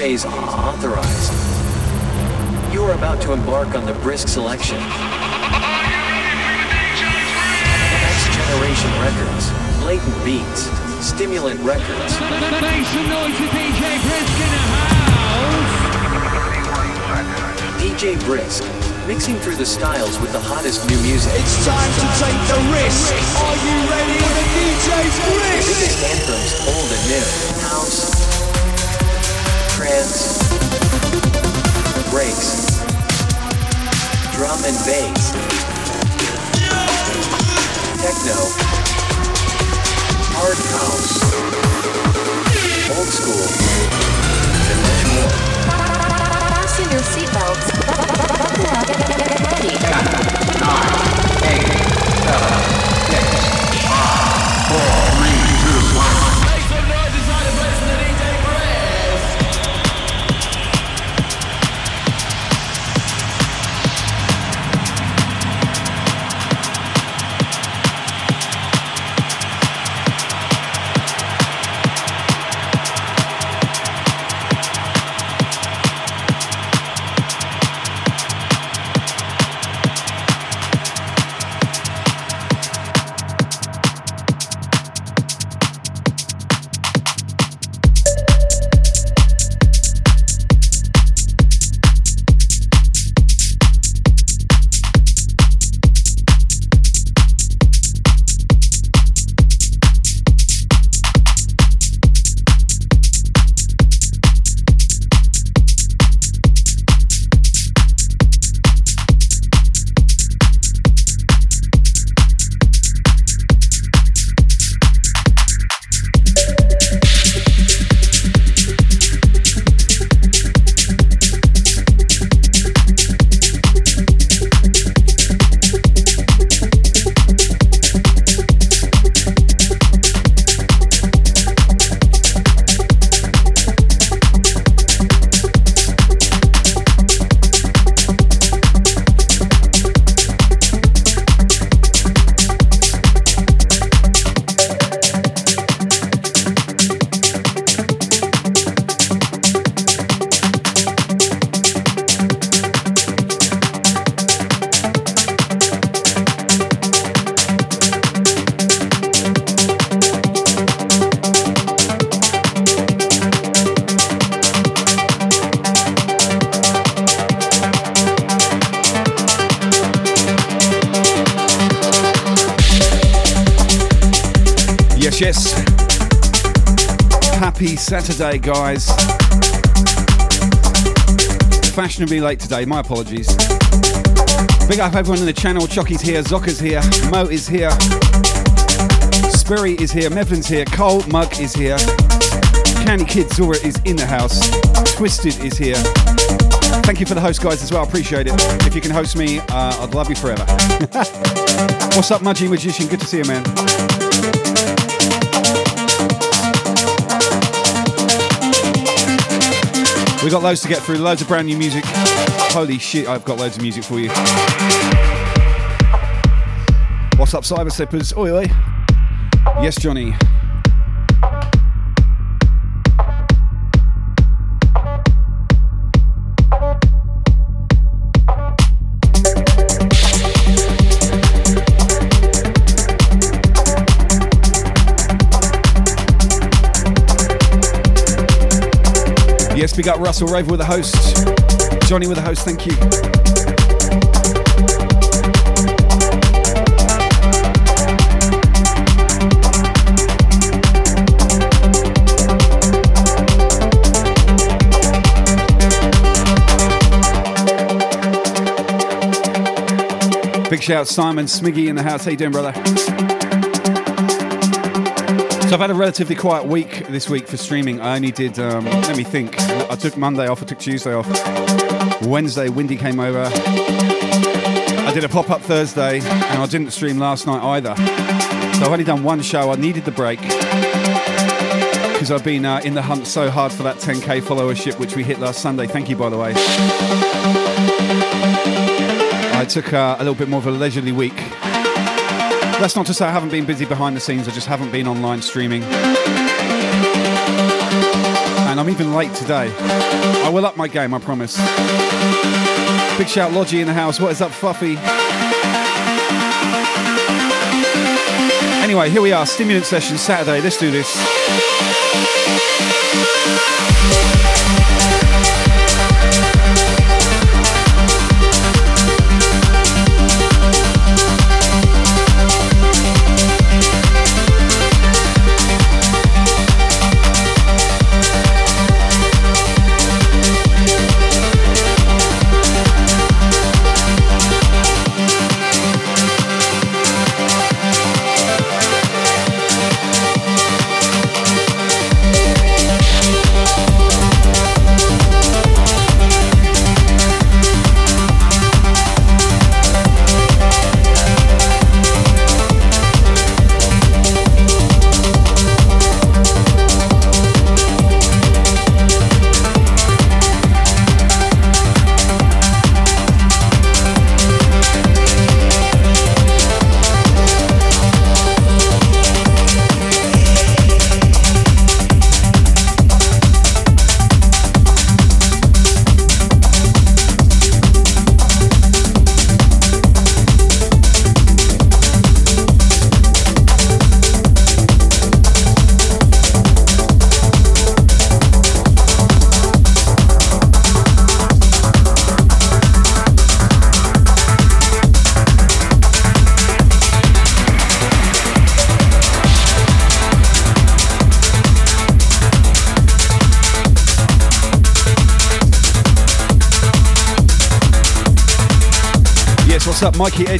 Phase authorized. You are about to embark on the brisk selection. Next generation records, blatant beats, stimulant records. DJ Brisk, mixing through the styles with the hottest new music. It's time to take the risk. Are you ready for the DJ Brisk? Biggest anthems, old and new. House, trance, breaks, drum and bass, techno, hard house, old school, and much more. Fasten your seatbelts. Get ready. Yes, Guys. Fashionably late today, my apologies. Big up everyone in the channel. Chucky's here, Zocker's here, Mo is here, Spiri is here, Mevlin's here, Cole Mug is here, Candy Kid Zora is in the house, Twisted is here. Thank you for the host, guys, as well. Appreciate it. If you can host me, uh, I'd love you forever. What's up, Mudgy Magician? Good to see you, man. We got loads to get through, loads of brand new music. Holy shit, I've got loads of music for you. What's up, Cyber Slippers? Oi, oi. Yes, Johnny. Yes, big up Russell Raver with the host. Johnny with the host, thank you. Big shout Simon Smiggy in the house. How you doing, brother? So I've had a relatively quiet week this week for streaming. I only did, um, let me think. I took Monday off, I took Tuesday off. Wednesday, Windy came over. I did a pop up Thursday, and I didn't stream last night either. So I've only done one show. I needed the break because I've been uh, in the hunt so hard for that 10k followership, which we hit last Sunday. Thank you, by the way. I took uh, a little bit more of a leisurely week. That's not to say I haven't been busy behind the scenes, I just haven't been online streaming. And I'm even late today. I will up my game, I promise. Big shout Logie in the house. What is up, Fluffy? Anyway, here we are, stimulant session Saturday. Let's do this.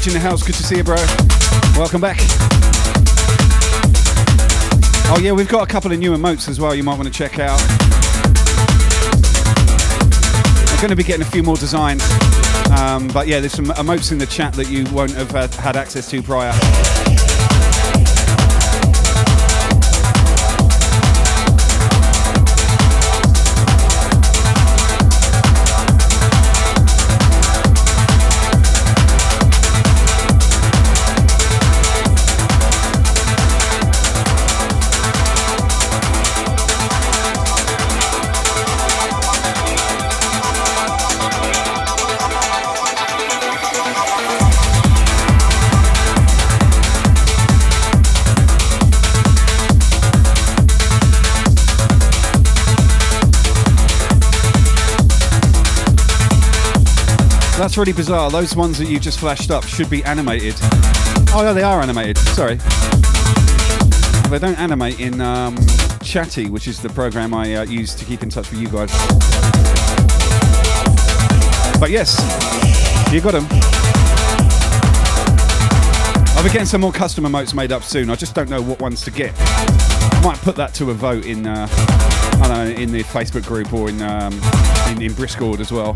In the house. Good to see you, bro. Welcome back. Oh, yeah, we've got a couple of new emotes as well you might want to check out. I'm going to be getting a few more designs. Um, but yeah, there's some emotes in the chat that you won't have had access to prior. That's really bizarre. Those ones that you just flashed up should be animated. Oh, yeah, they are animated. Sorry. They don't animate in um, Chatty, which is the program I uh, use to keep in touch with you guys. But yes, you got them. I'll be getting some more custom emotes made up soon. I just don't know what ones to get. I might put that to a vote in, uh, I don't know, in the Facebook group or in um, in, in Discord as well.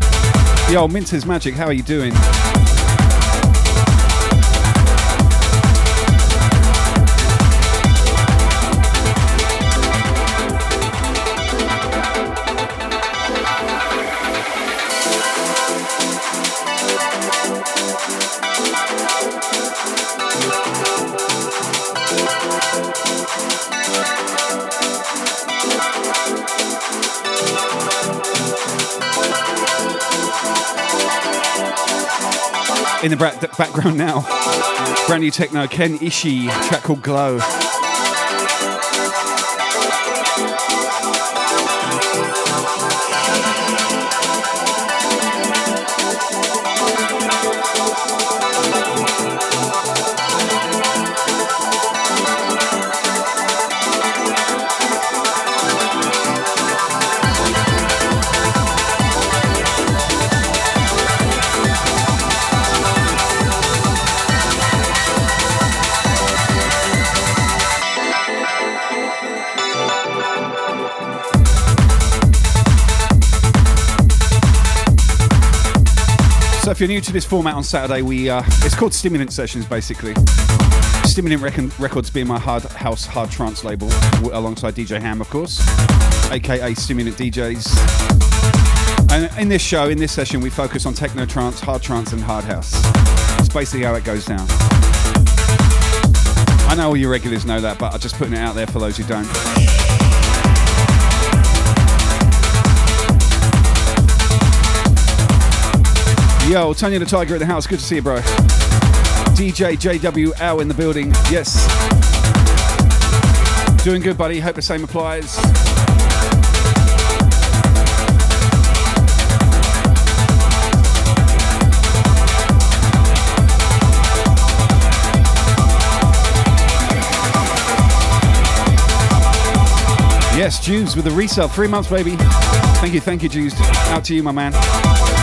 Yo, Mince's Magic, how are you doing? In the back- background now. Brand new techno, Ken Ishii, track called Glow. If you're new to this format on Saturday, we uh, it's called Stimulant Sessions basically. Stimulant Rec- Records being my hard house hard trance label, alongside DJ Ham, of course, aka Stimulant DJs. And in this show, in this session, we focus on techno trance, hard trance, and hard house. It's basically how it goes down. I know all you regulars know that, but I'm just putting it out there for those who don't. Yo, Tanya the Tiger at the house. Good to see you, bro. DJ JWL in the building. Yes. Doing good, buddy. Hope the same applies. Yes, Jews with the resale. Three months, baby. Thank you, thank you, Jews. Out to you, my man.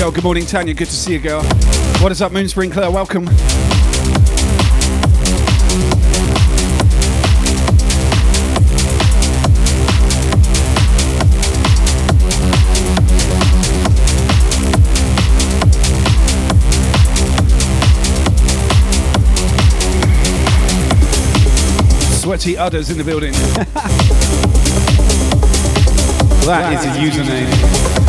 Yo, good morning, Tanya. Good to see you, girl. What is up, Moon Claire? Welcome. Sweaty Udders in the building. that is a username.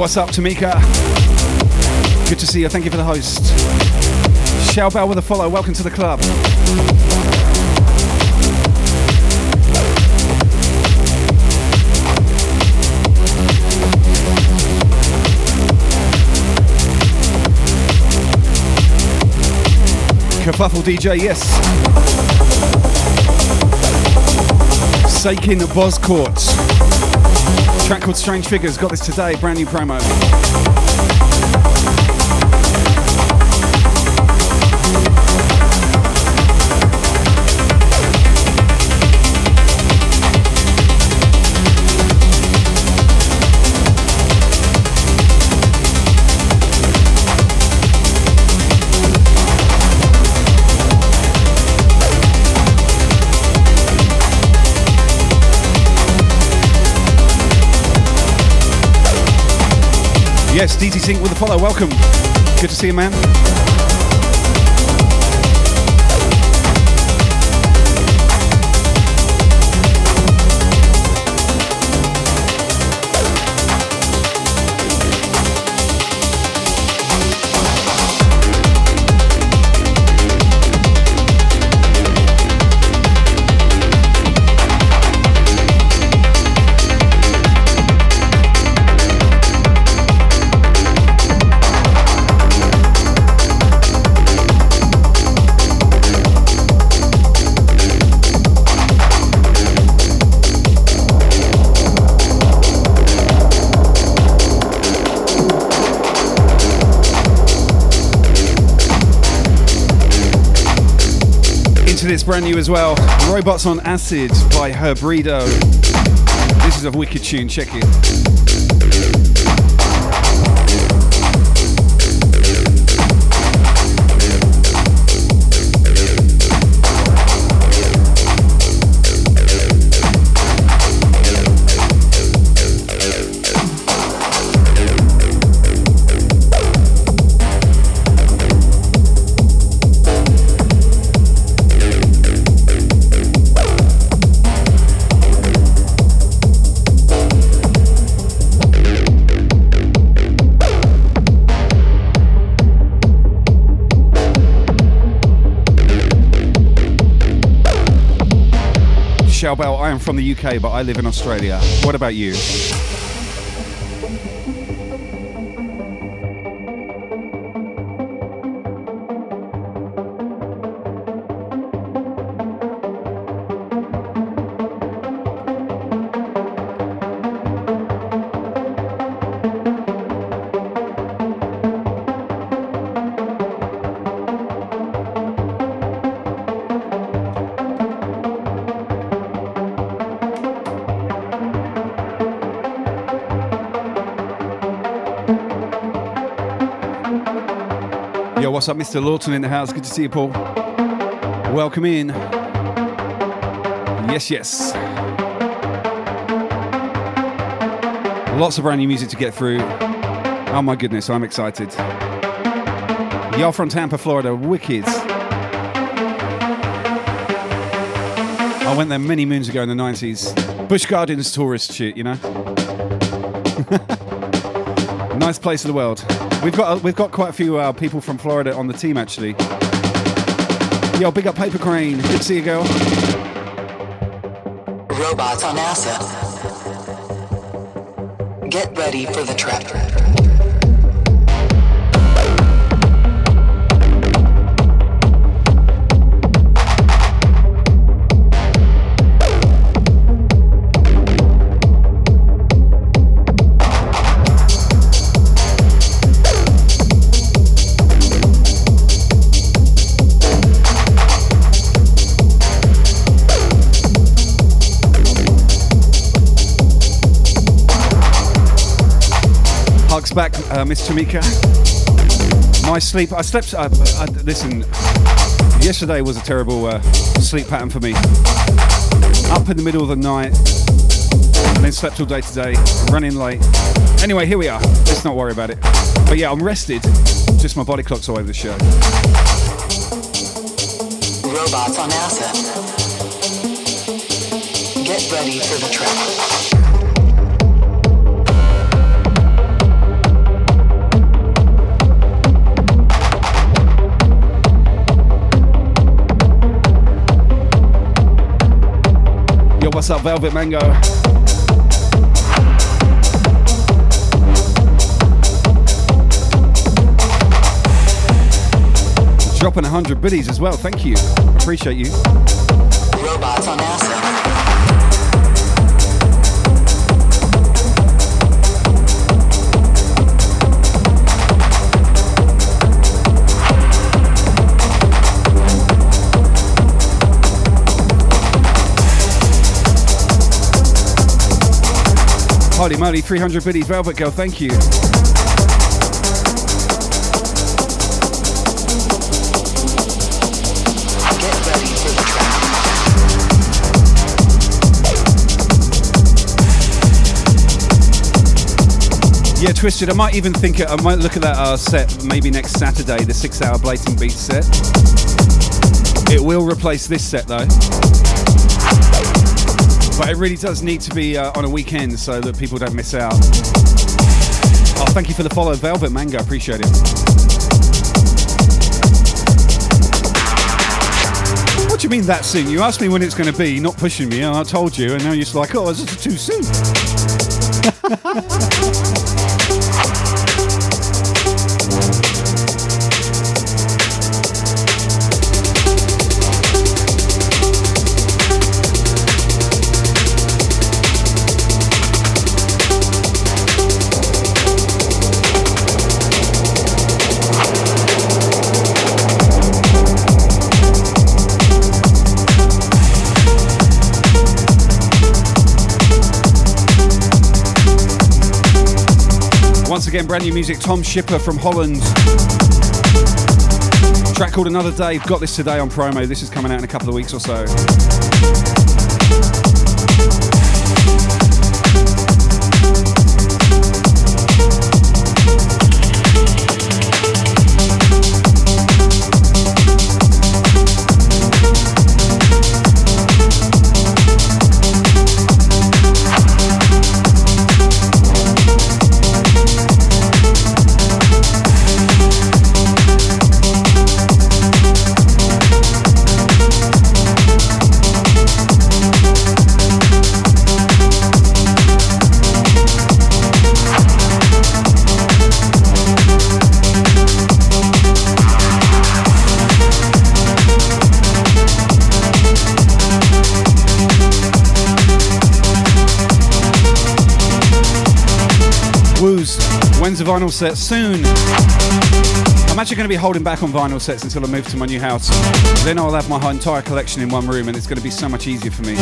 What's up, Tamika? Good to see you. Thank you for the host. Shao Bell with a follow. Welcome to the club. Kerfuffle DJ, yes. Sakin Boscourt. Track called Strange Figures. Got this today. Brand new promo. Yes, DT Sync with a follow. Welcome. Good to see you, man. Brand new as well. Robots on Acid by Herbrido. This is a wicked tune. Check it. Bell, I am from the UK, but I live in Australia. What about you? Mr. Lawton in the house? Good to see you, Paul. Welcome in. Yes, yes. Lots of brand new music to get through. Oh my goodness, I'm excited. Y'all from Tampa, Florida, wicked. I went there many moons ago in the 90s. Busch Gardens tourist shit, you know? nice place in the world. We've got uh, we've got quite a few uh, people from Florida on the team actually. Yo, big up Paper Crane. Good to see you, girl. Robots on Acid. Get ready for the trap. Back, uh, Miss Tamika. My sleep. I slept. Uh, uh, listen. Yesterday was a terrible uh, sleep pattern for me. Up in the middle of the night, and then slept all day today, running late. Anyway, here we are. Let's not worry about it. But yeah, I'm rested. Just my body clock's all over the show. Robots on Acid. Get ready for the trap. What's up, Velvet Mango? Dropping 100 biddies as well, thank you. Appreciate you. Robots on Acid. Holy moly, 300 biddies, Velvet Girl, thank you. Yeah, Twisted, I might even think, I might look at that uh, set maybe next Saturday, the six hour Blatant Beats set. It will replace this set though. But it really does need to be uh, on a weekend so that people don't miss out. Oh, thank you for the follow, Velvet Mango, appreciate it. What do you mean that soon? You asked me when it's going to be, not pushing me, and I told you, and now you're just like, oh, this too soon. again, brand new music, Tom Shipper from Holland. Track called Another Day. Got this today on promo. This is coming out in a couple of weeks or so. The vinyl set? Soon. I'm actually going to be holding back on vinyl sets until I move to my new house. Then I'll have my entire collection in one room and it's going to be so much easier for me.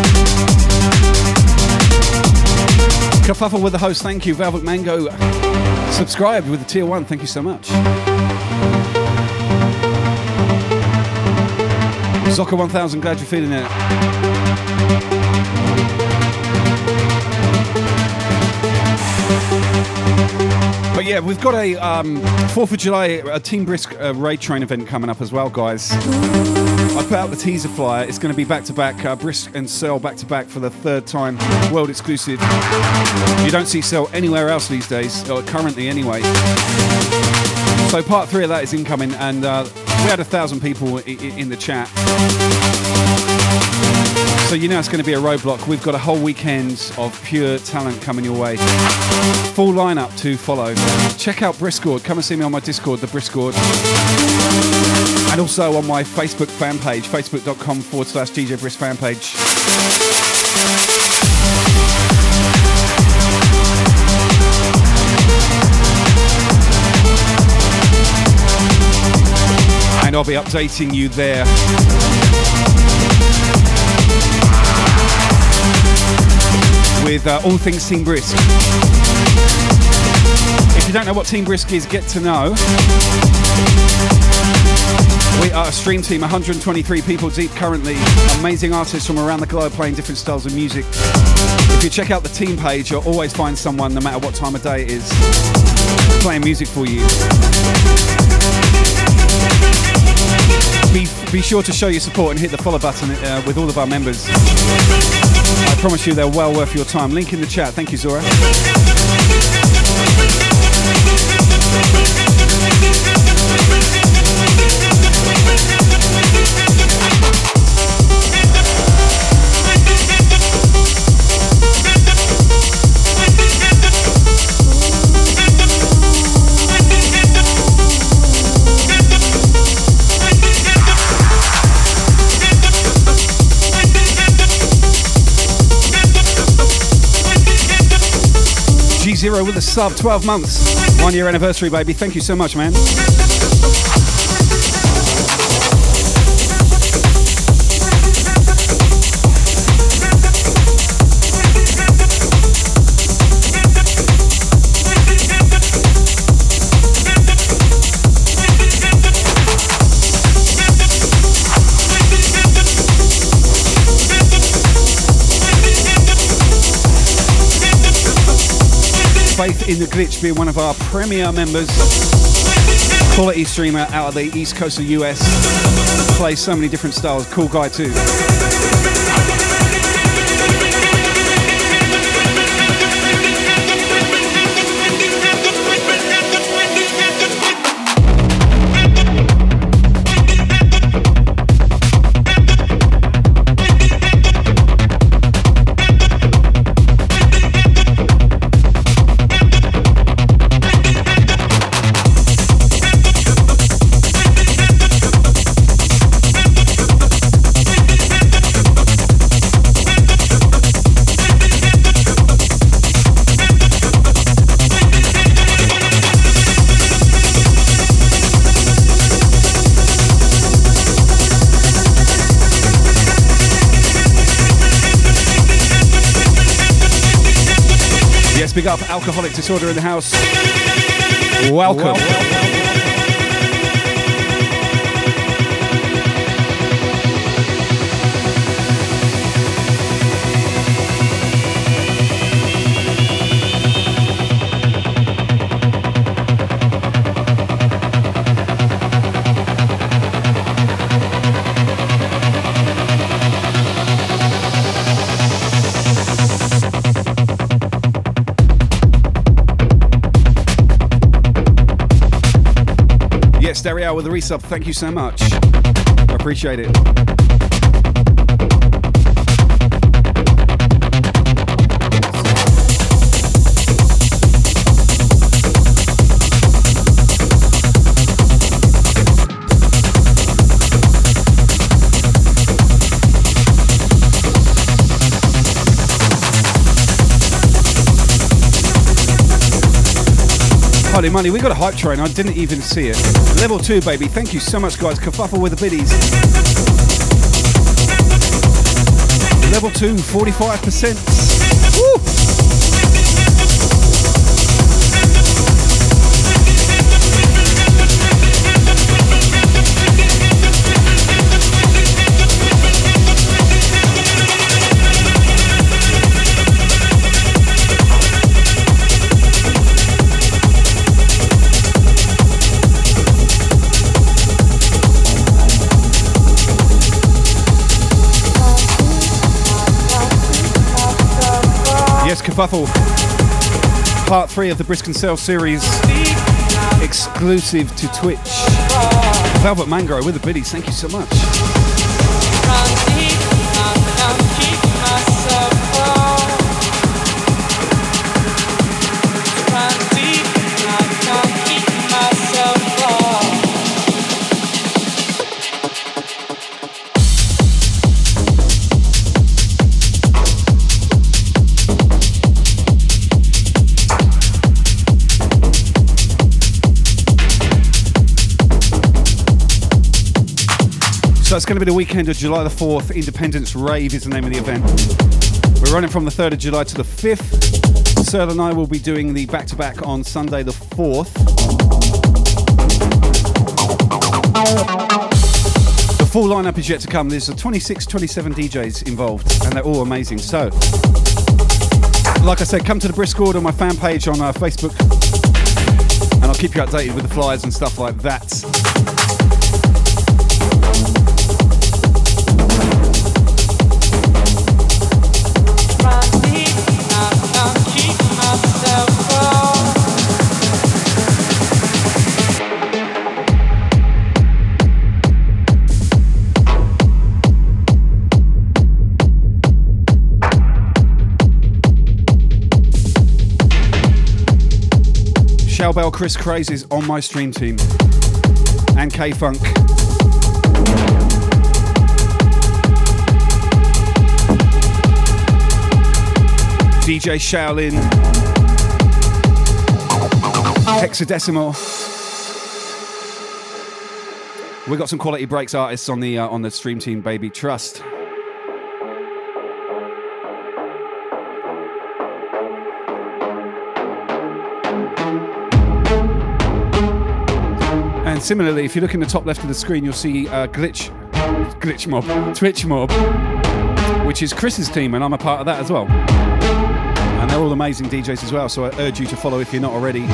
Kerfuffle with the host, thank you. Velvet Mango, subscribed with the tier one, thank you so much. Zocker 1000, glad you're feeling it. Yeah, we've got a um, 4th of July, a Team Brisk uh, raid train event coming up as well, guys. I put out the teaser flyer. It's going to be back to back, uh, Brisk and Cell back to back for the third time, world exclusive. You don't see Cell anywhere else these days, or currently anyway. So part three of that is incoming, and uh, we had a thousand people I- I- in the chat. So you know it's going to be a roadblock. We've got a whole weekend of pure talent coming your way. Full lineup to follow. Check out Briscord. Come and see me on my Discord, the Briscord. And also on my Facebook fan page, facebook.com forward slash DJ Brisk fan page. And I'll be updating you there. With uh, all things Team Brisk. If you don't know what Team Brisk is, get to know. We are a stream team, 123 people deep currently. Amazing artists from around the globe playing different styles of music. If you check out the team page, you'll always find someone, no matter what time of day it is, playing music for you. Be, be sure to show your support and hit the follow button uh, with all of our members. Promise you they're well worth your time. Link in the chat. Thank you, Zora. Zero with a sub, 12 months. One year anniversary, baby. Thank you so much, man. In the Glitch being one of our premier members. Quality streamer out of the east coast of the US. Plays so many different styles. Cool guy too. Big up alcoholic disorder in the house. Welcome. Yes, with the resub. Thank you so much. I appreciate it. Holy money, we got a hype train. I didn't even see it. Level two, baby. Thank you so much, guys. Kerfuffle with the biddies. Level two, 45%. Kerfuffle. Part three of the Brisk and Cell series. Exclusive to Twitch. Velvet Mango with the biddies. Thank you so much. Going to be the weekend of July the 4th. Independence Rave is the name of the event. We're running from the 3rd of July to the 5th. Sir and I will be doing the back to back on Sunday the 4th. The full lineup is yet to come. There's 26, 27 DJs involved, and they're all amazing. So, like I said, come to the Briscord on my fan page on uh, Facebook, and I'll keep you updated with the flyers and stuff like that. Shellbell Chris Craze is on my stream team. And K Funk. DJ Shaolin. Hexadecimal. We got some quality breaks artists on the uh, on the stream team, baby. Trust. Similarly, if you look in the top left of the screen, you'll see uh, Glitch, Glitch Mob, Twitch Mob, which is Chris's team, and I'm a part of that as well. And they're all amazing DJs as well, so I urge you to follow if you're not already.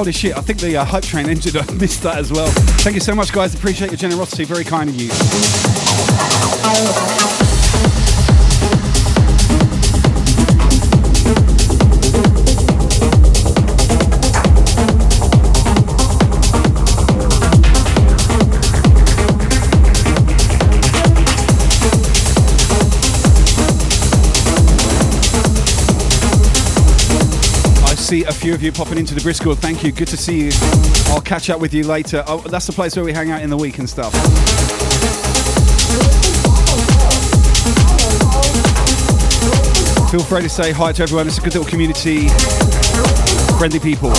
Holy shit, I think the uh, Hype Train engine I missed that as well. Thank you so much, guys. Appreciate your generosity. Very kind of you. See a few of you popping into the Briscord. Thank you. Good to see you. I'll catch up with you later. Oh, that's the place where we hang out in the week and stuff. Feel free to say hi to everyone. It's a good little community. Friendly people.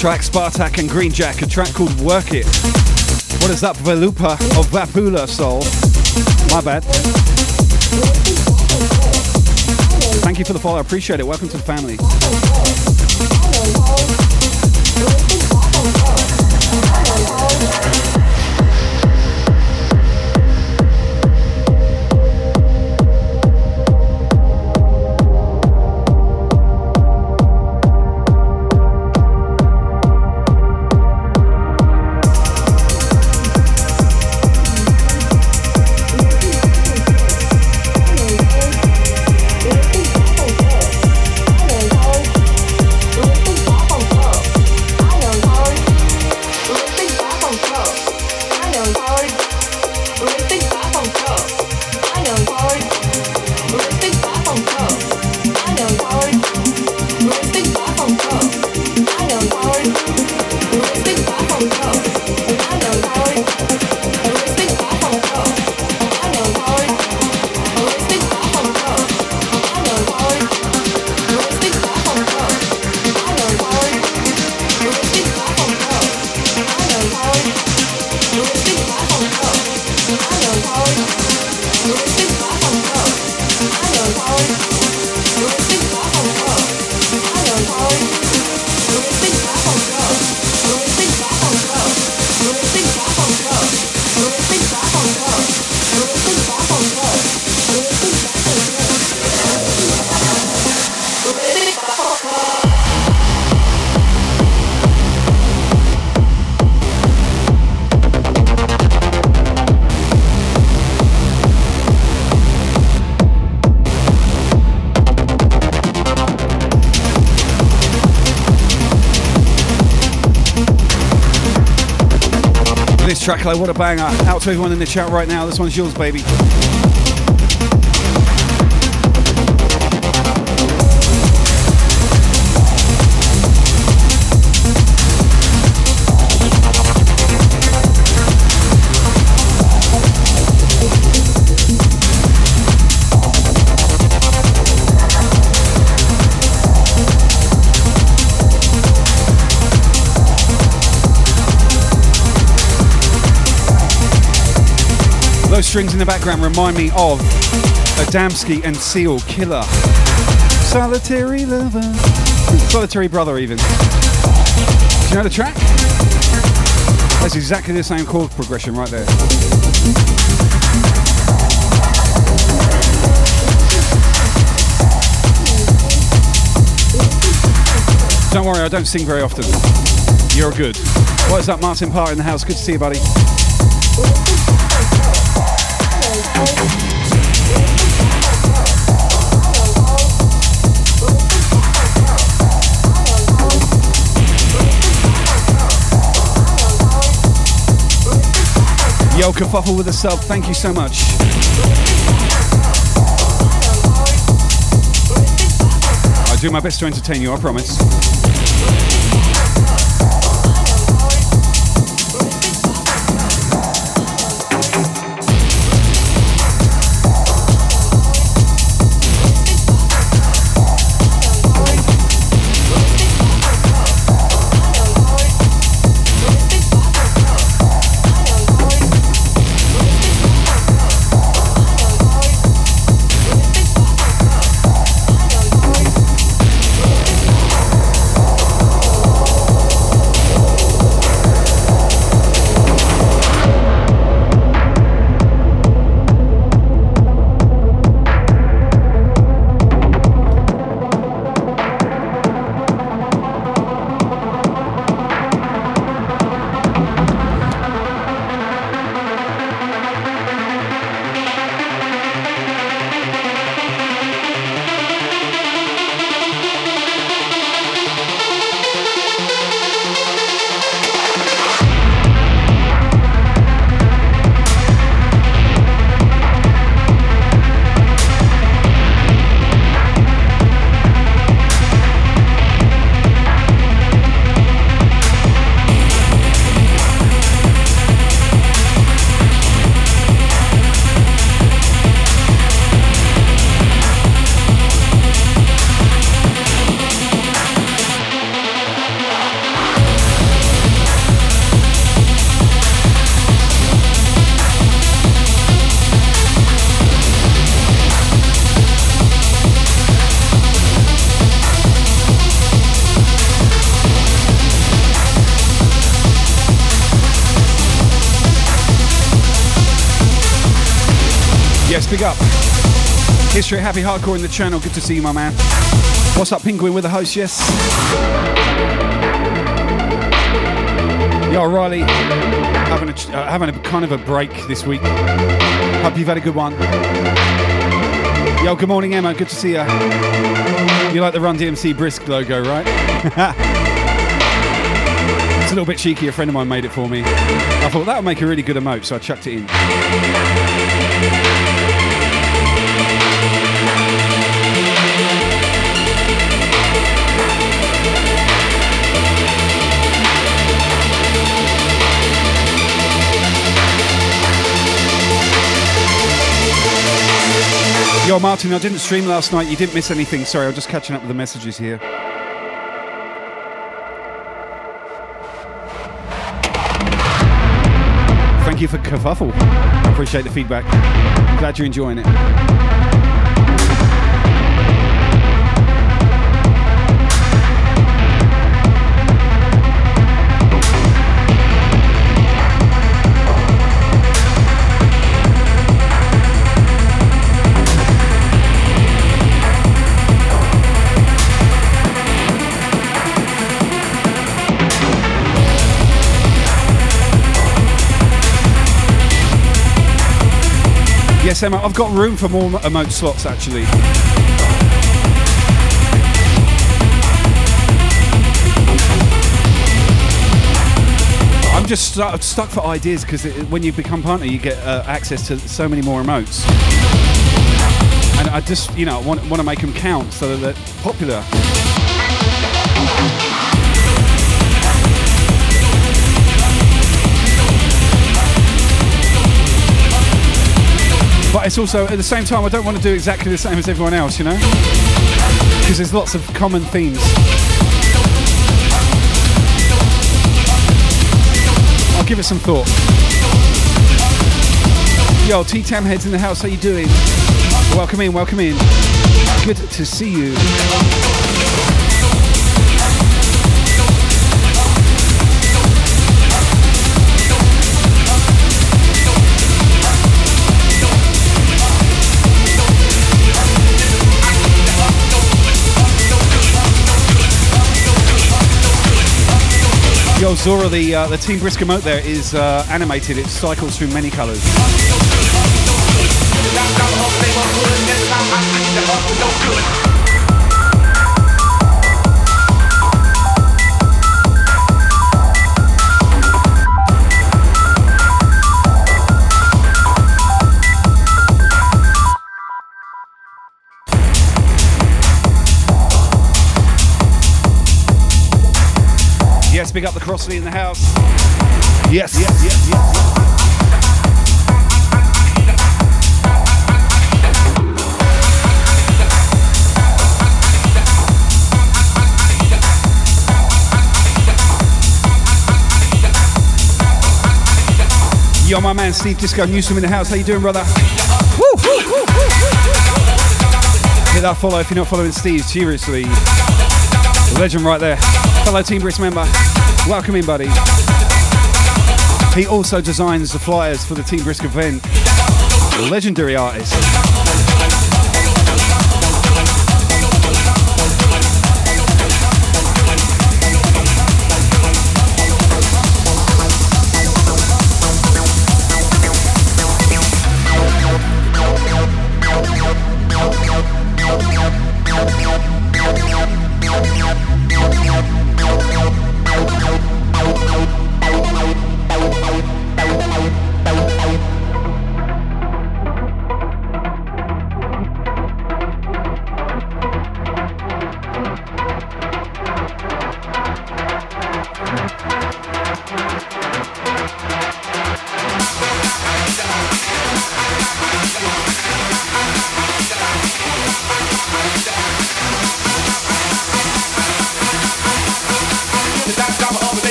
Track, Spartak and Green Jack, a track called Work It. What is that, Valupa of Vapula Soul? My bad. Thank you for the follow, I appreciate it. Welcome to the family. Track, like, what a banger. Out to everyone in the chat right now. This one's yours, baby. Those strings in the background remind me of Adamski and Seal Killer. Solitary lover. Solitary brother, even. Do you know the track? That's exactly the same chord progression right there. Don't worry, I don't sing very often. You're good. What is up, Martin Parr in the house? Good to see you, buddy. Yo, Kerfuffle with a sub. Thank you so much. I do my best to entertain you, I promise. At Happy Hardcore in the channel. Good to see you, my man. What's up, Penguin with the host? Yes. Yo, Riley. Having a, uh, having a kind of a break this week. Hope you've had a good one. Yo, good morning, Emma. Good to see you. You like the Run DMC Brisk logo, right? it's a little bit cheeky. A friend of mine made it for me. I thought that would make a really good emote, so I chucked it in. Yo, Martin, I didn't stream last night. You didn't miss anything. Sorry, I'm just catching up with the messages here. Thank you for kerfuffle. I appreciate the feedback. Glad you're enjoying it. I've got room for more emote slots actually. I'm just stuck, stuck for ideas because when you become partner, you get uh, access to so many more emotes. And I just, you know, want, want to make them count so that they're popular. But it's also, at the same time, I don't want to do exactly the same as everyone else, you know? Because there's lots of common themes. I'll give it some thought. Yo, T-Tam heads in the house, how you doing? Welcome in, welcome in. Good to see you. Yo, Zora, the uh, the Team Brisk emote there is uh, animated. It cycles through many colours. Yes, big up the Crossley in the house. Yes, yes, yes, yes. Yo, my man Steve Disco Newsom in the house. How you doing, brother? Woo, woo, woo. Hit that follow if you're not following Steve. Seriously, legend right there. Fellow Team Brisk member. Welcome in, buddy. He also designs the flyers for the Team Brisk event. Legendary artist.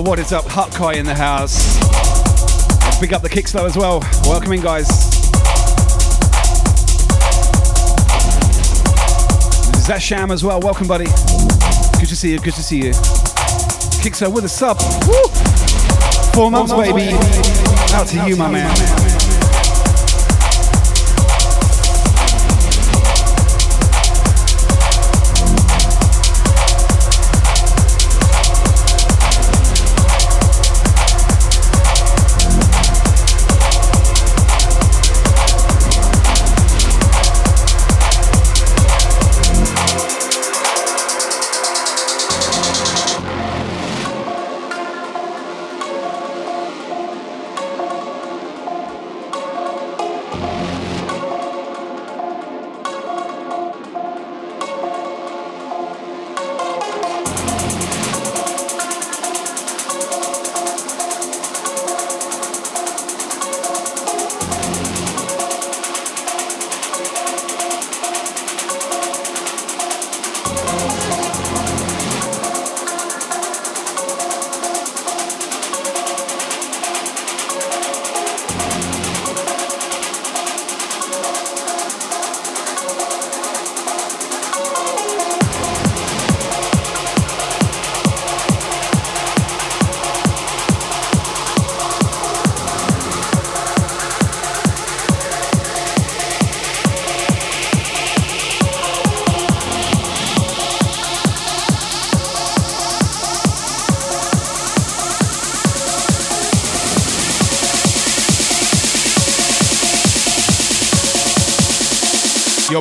What is up? Hut Kai in the house. Big up the kick slow as well. Welcome in, guys. Is that Sham as well? Welcome, buddy. Good to see you. Good to see you. Kixo with a sub. Woo! Four months, baby. Out to you, my man. Yo,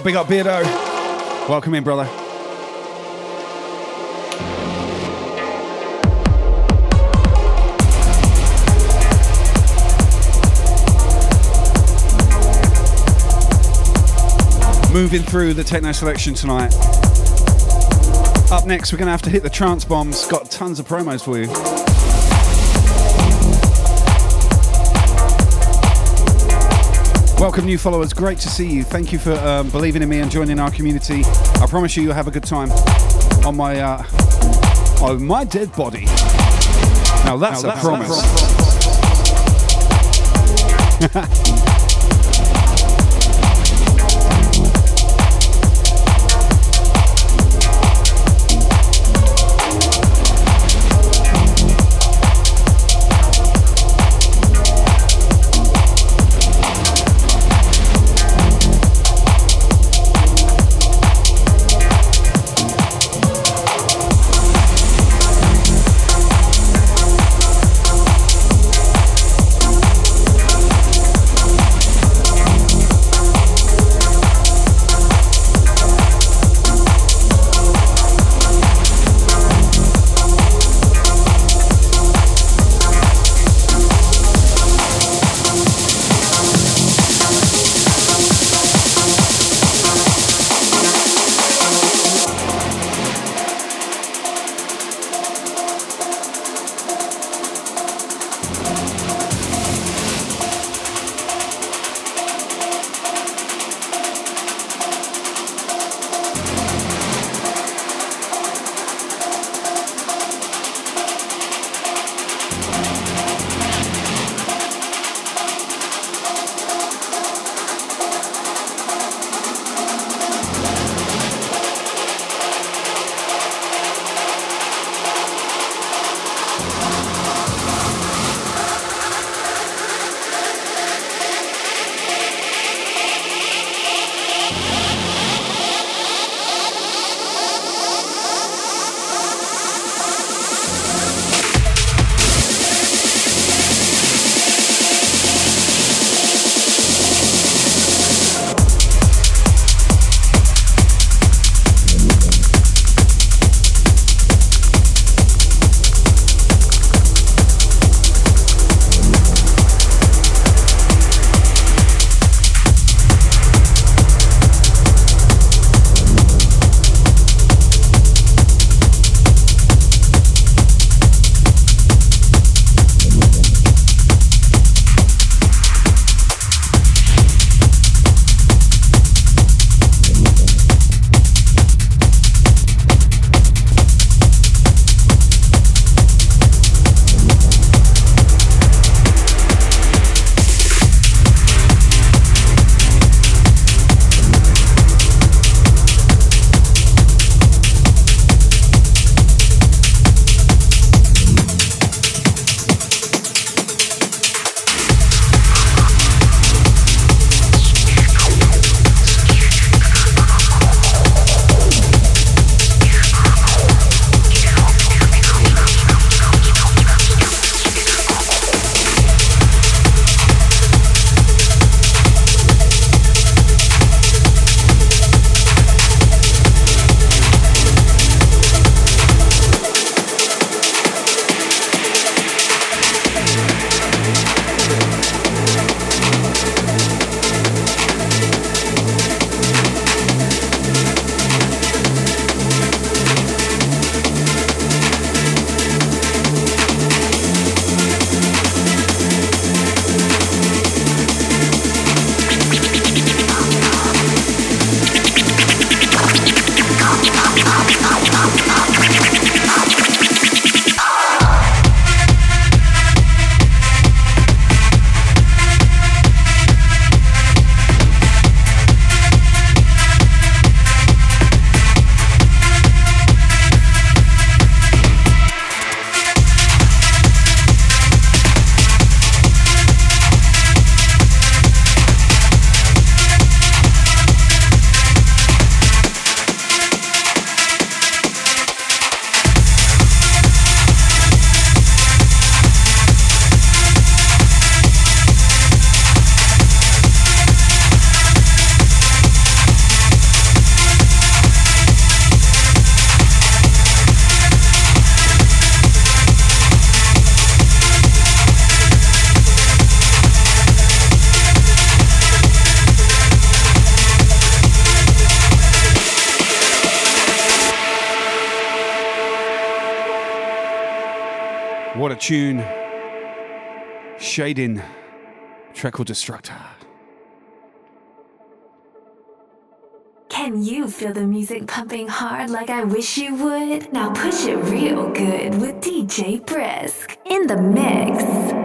big up Beardo. Welcome in, brother. Moving through the techno selection tonight. Up next, we're going to have to hit the trance bombs. Got tons of promos for you. Welcome, new followers. Great to see you. Thank you for um, believing in me and joining our community. I promise you, you'll have a good time on my uh, on my dead body. Now that's now a that's promise. A promise. tune. Shading. Track Destructor. Can you feel the music pumping hard like I wish you would? Now push it real good with DJ Brisk in the mix.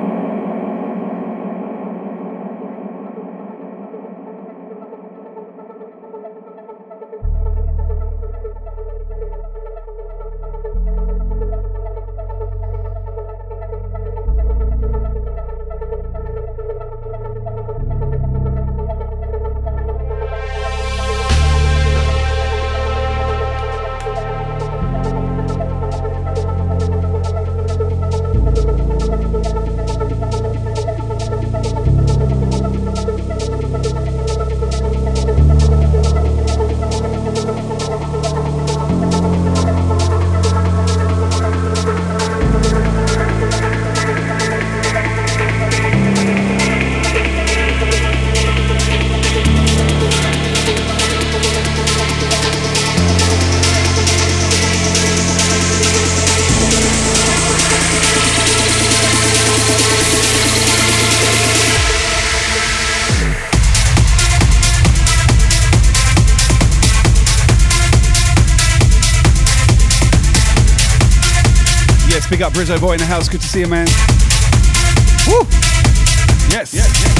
Up, Brizzo Boy in the house. Good to see you, man. Woo! Yes. yes, yes.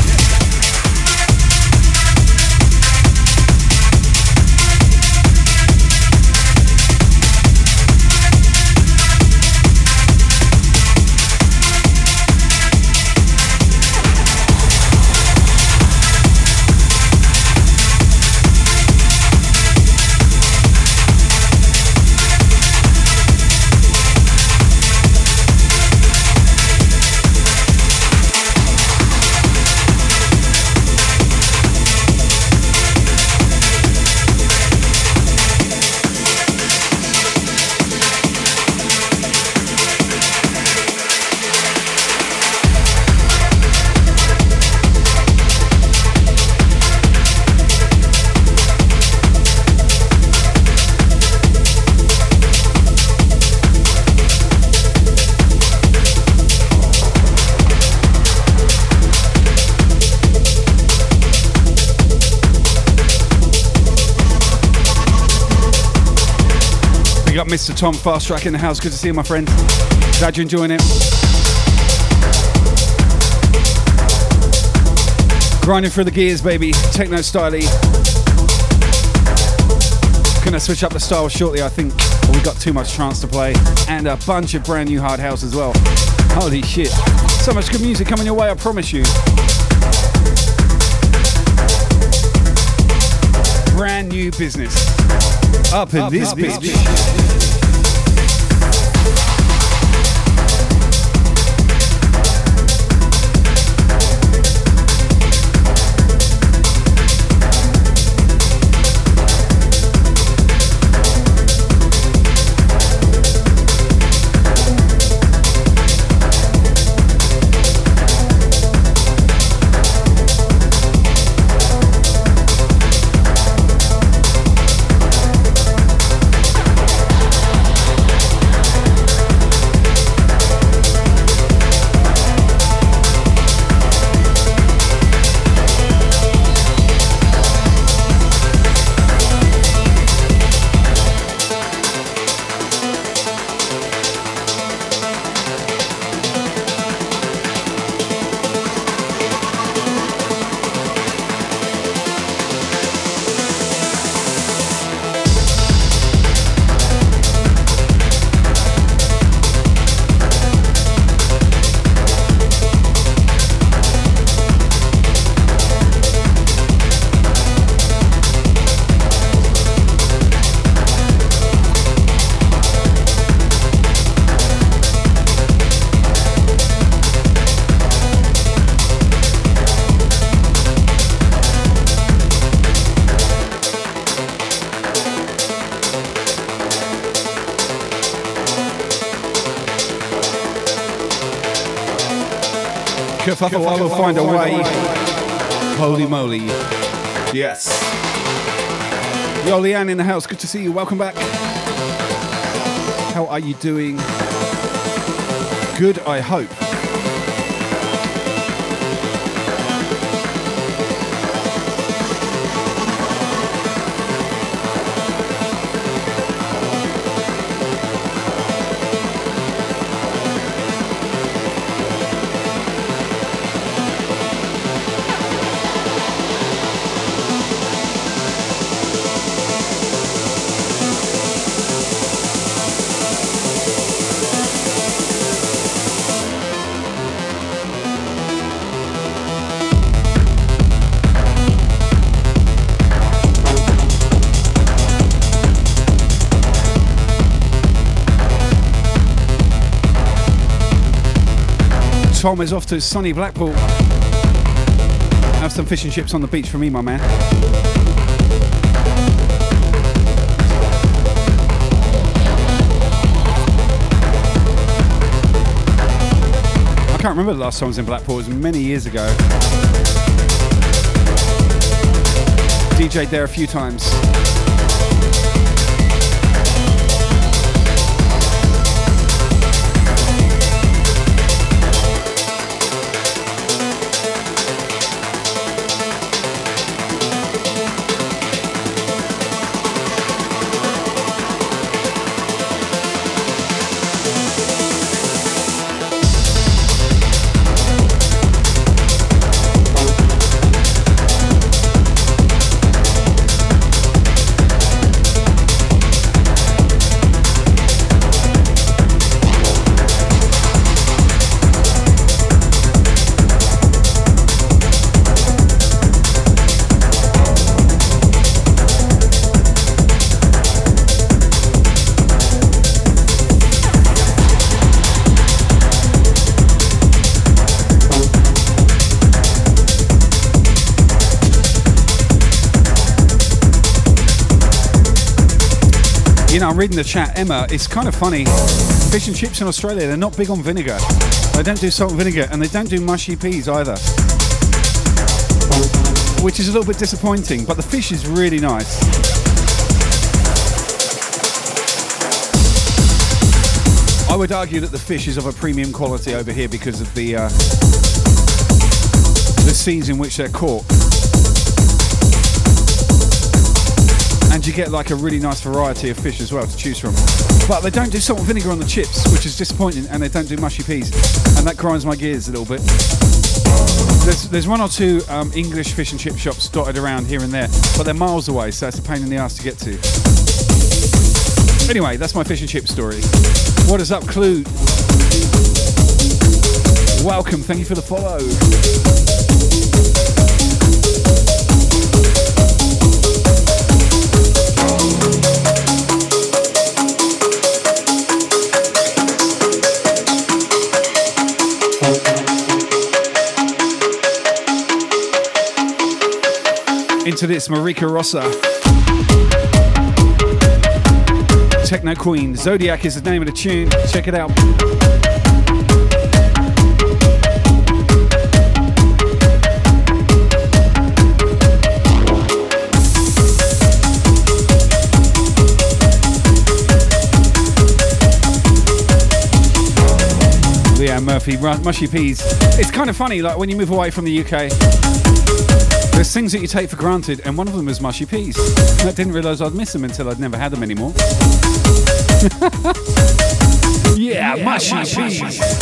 Mr. Tom Fast Track in the house. Good to see you, my friend. Glad you're enjoying it. Grinding through the gears, baby. Techno style Gonna switch up the style shortly, I think. we got too much trance to play. And a bunch of brand new hard house as well. Holy shit. So much good music coming your way, I promise you. Brand new business. Up in up, this up, bitch. Up, I will find a way. Holy moly. Yes. Yo, Leanne in the house. Good to see you. Welcome back. How are you doing? Good, I hope. Tom is off to sunny Blackpool. Have some fish and chips on the beach for me, my man. I can't remember the last time I was in Blackpool. It was many years ago. DJ'd there a few times. Reading the chat. Emma, it's kind of funny. Fish and chips in Australia, they're not big on vinegar. They don't do salt and vinegar, and they don't do mushy peas either. Which is a little bit disappointing, but the fish is really nice. I would argue that the fish is of a premium quality over here because of the uh, the seas in which they're caught. And you get like a really nice variety of fish as well to choose from. But they don't do salt and vinegar on the chips, which is disappointing, and they don't do mushy peas. And that grinds my gears a little bit. There's, there's one or two um, English fish and chip shops dotted around here and there, but they're miles away, so it's a pain in the ass to get to. Anyway, that's my fish and chip story. What is up, Clue? Welcome, thank you for the follow. Into this, Marika Rossa. Techno Queen. Zodiac is the name of the tune. Check it out. Leanne Murphy, Mushy Peas. It's kind of funny, like when you move away from the UK, there's things that you take for granted, and one of them is mushy peas. I didn't realise I'd miss them until I'd never had them anymore. yeah, mushy, mushy peas.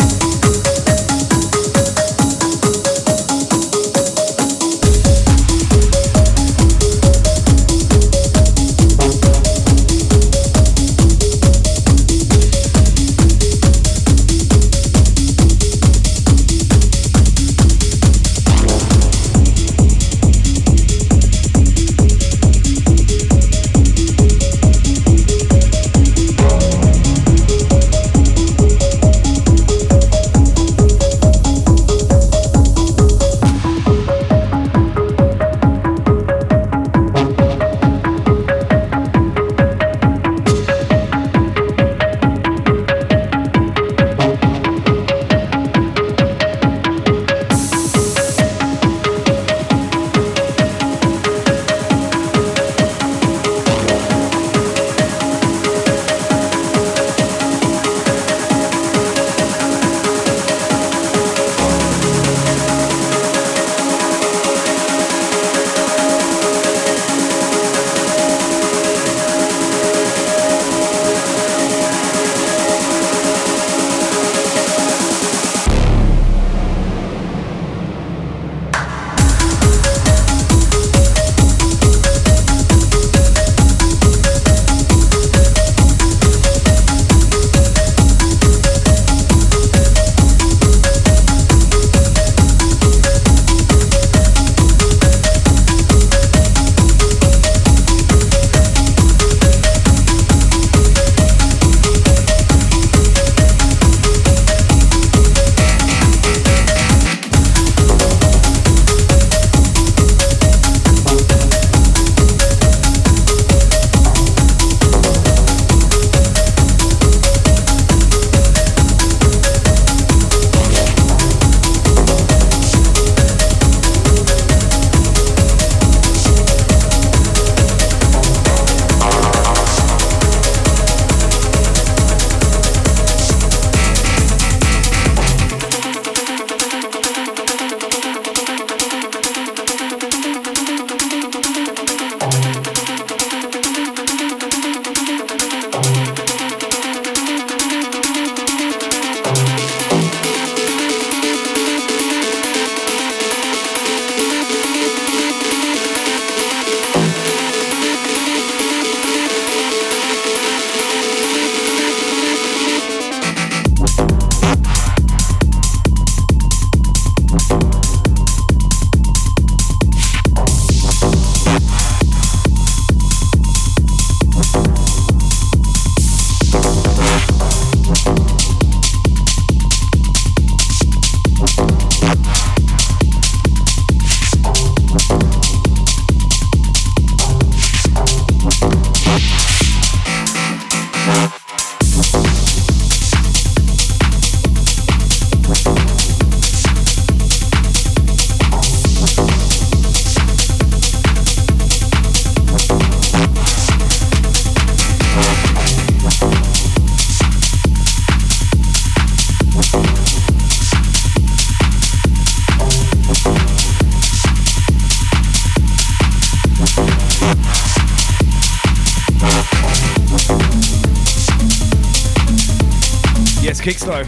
Slow.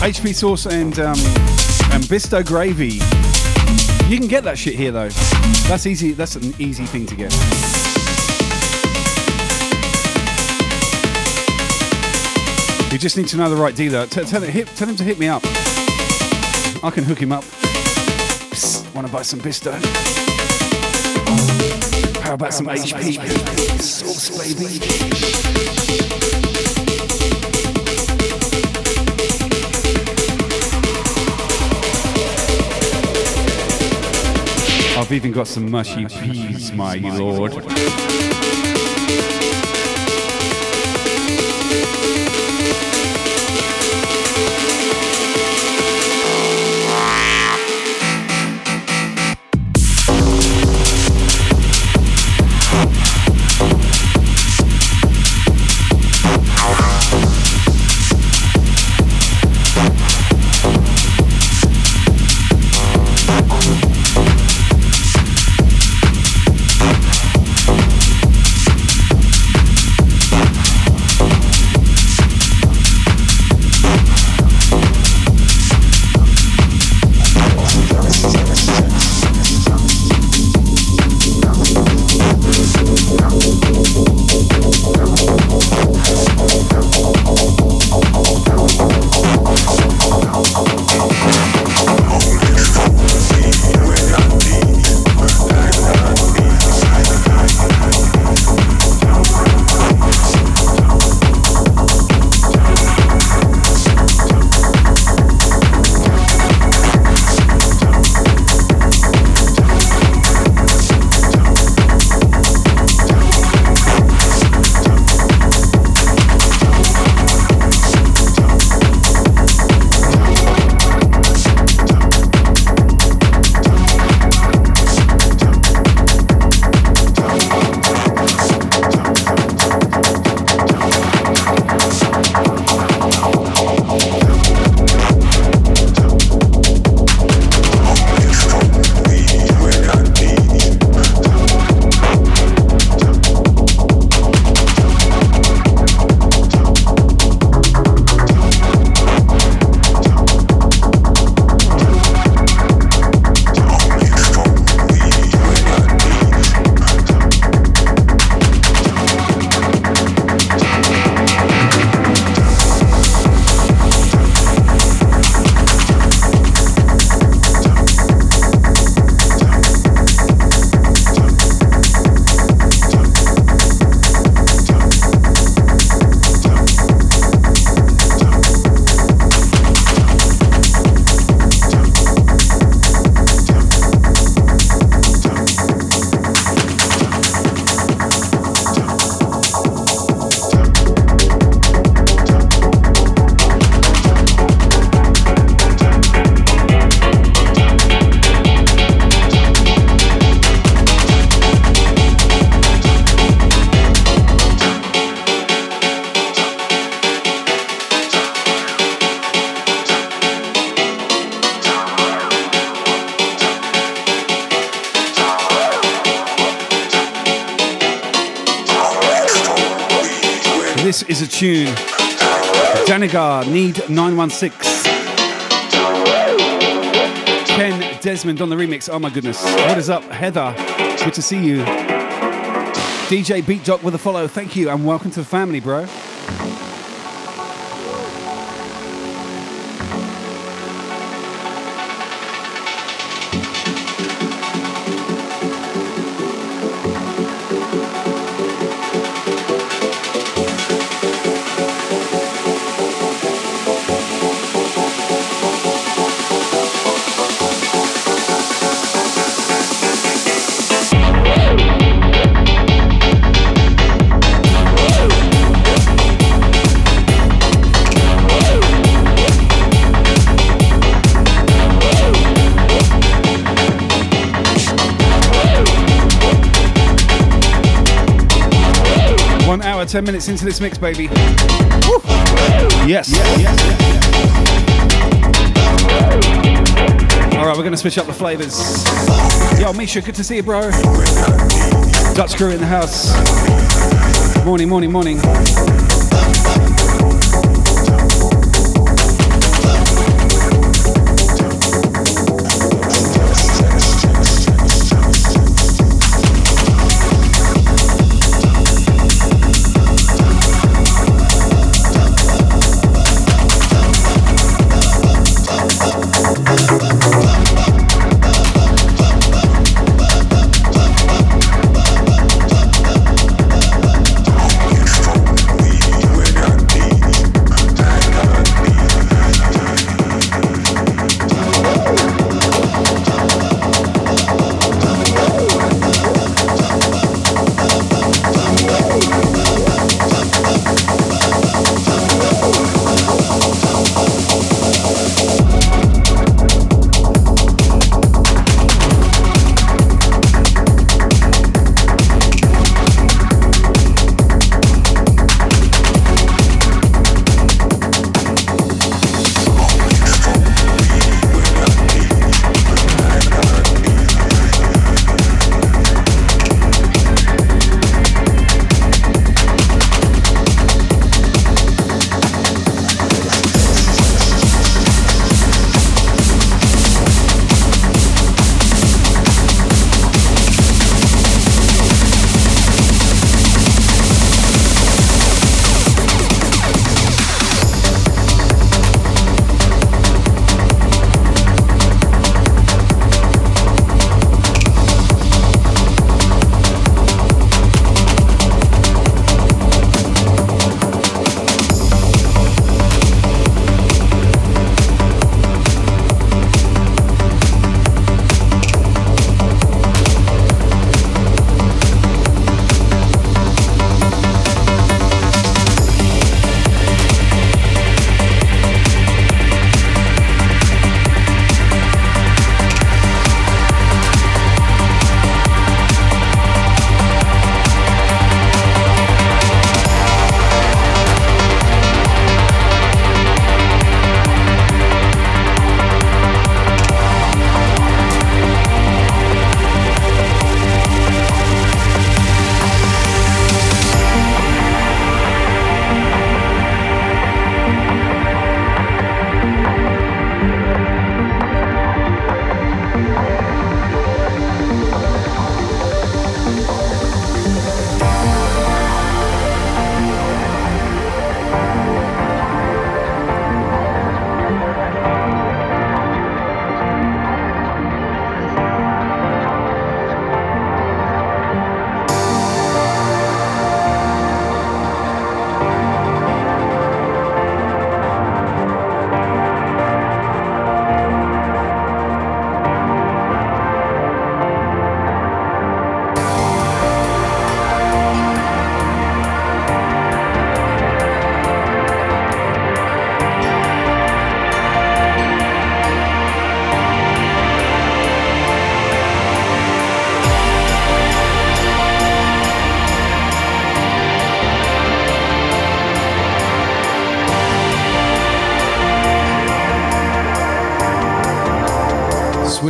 HP sauce and um, and Bisto gravy. You can get that shit here though. That's easy. That's an easy thing to get. You just need to know the right dealer. T- tell, him, hit, tell him to hit me up. I can hook him up. Want to buy some Bisto? How about some HP sauce, baby? I've even got some mushy peas, my lord. Danigar, Need 916. Ken Desmond on the remix. Oh my goodness. What is up, Heather? Good to see you. DJ Beat Doc with a follow. Thank you and welcome to the family, bro. One hour, ten minutes into this mix, baby. Woo. Yes. yes, yes, yes. All right, we're going to switch up the flavors. Yo, Misha, good to see you, bro. Dutch crew in the house. Morning, morning, morning.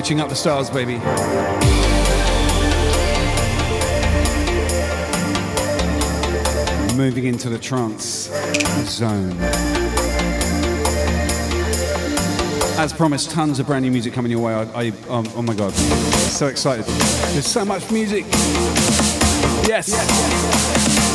Switching up the stars, baby. Moving into the trance zone. As promised, tons of brand new music coming your way. I, I um, oh my god, so excited! There's so much music. Yes. Oh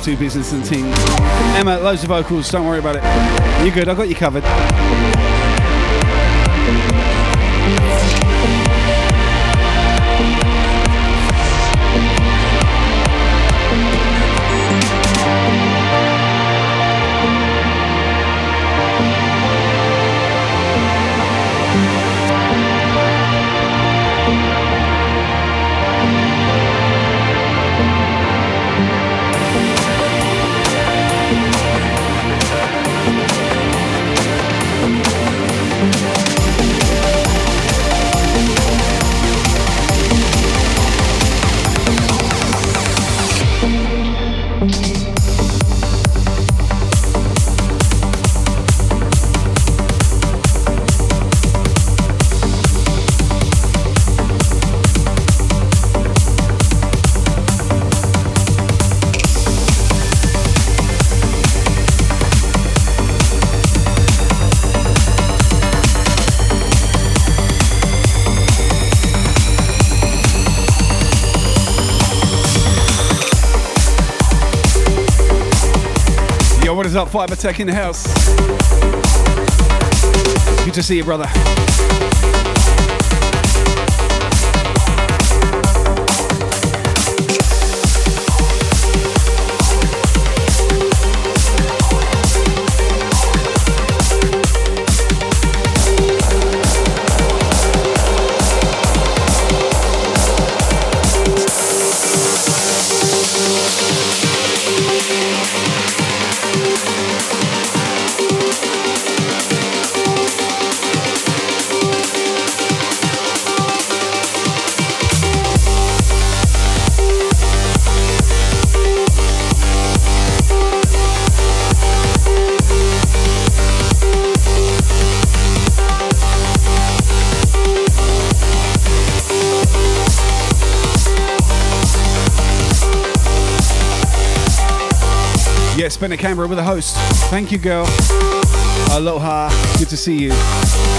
god, my back is flaky. tattoo business and things. Emma, loads of vocals. Don't worry about it. You're good. I got you covered. Up, Fiber Tech in the house? Good to see you, brother. Yeah, spin a camera with a host. Thank you, girl. Aloha. Good to see you.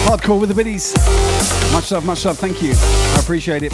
Hardcore with the biddies. Much love, much love. Thank you. I appreciate it.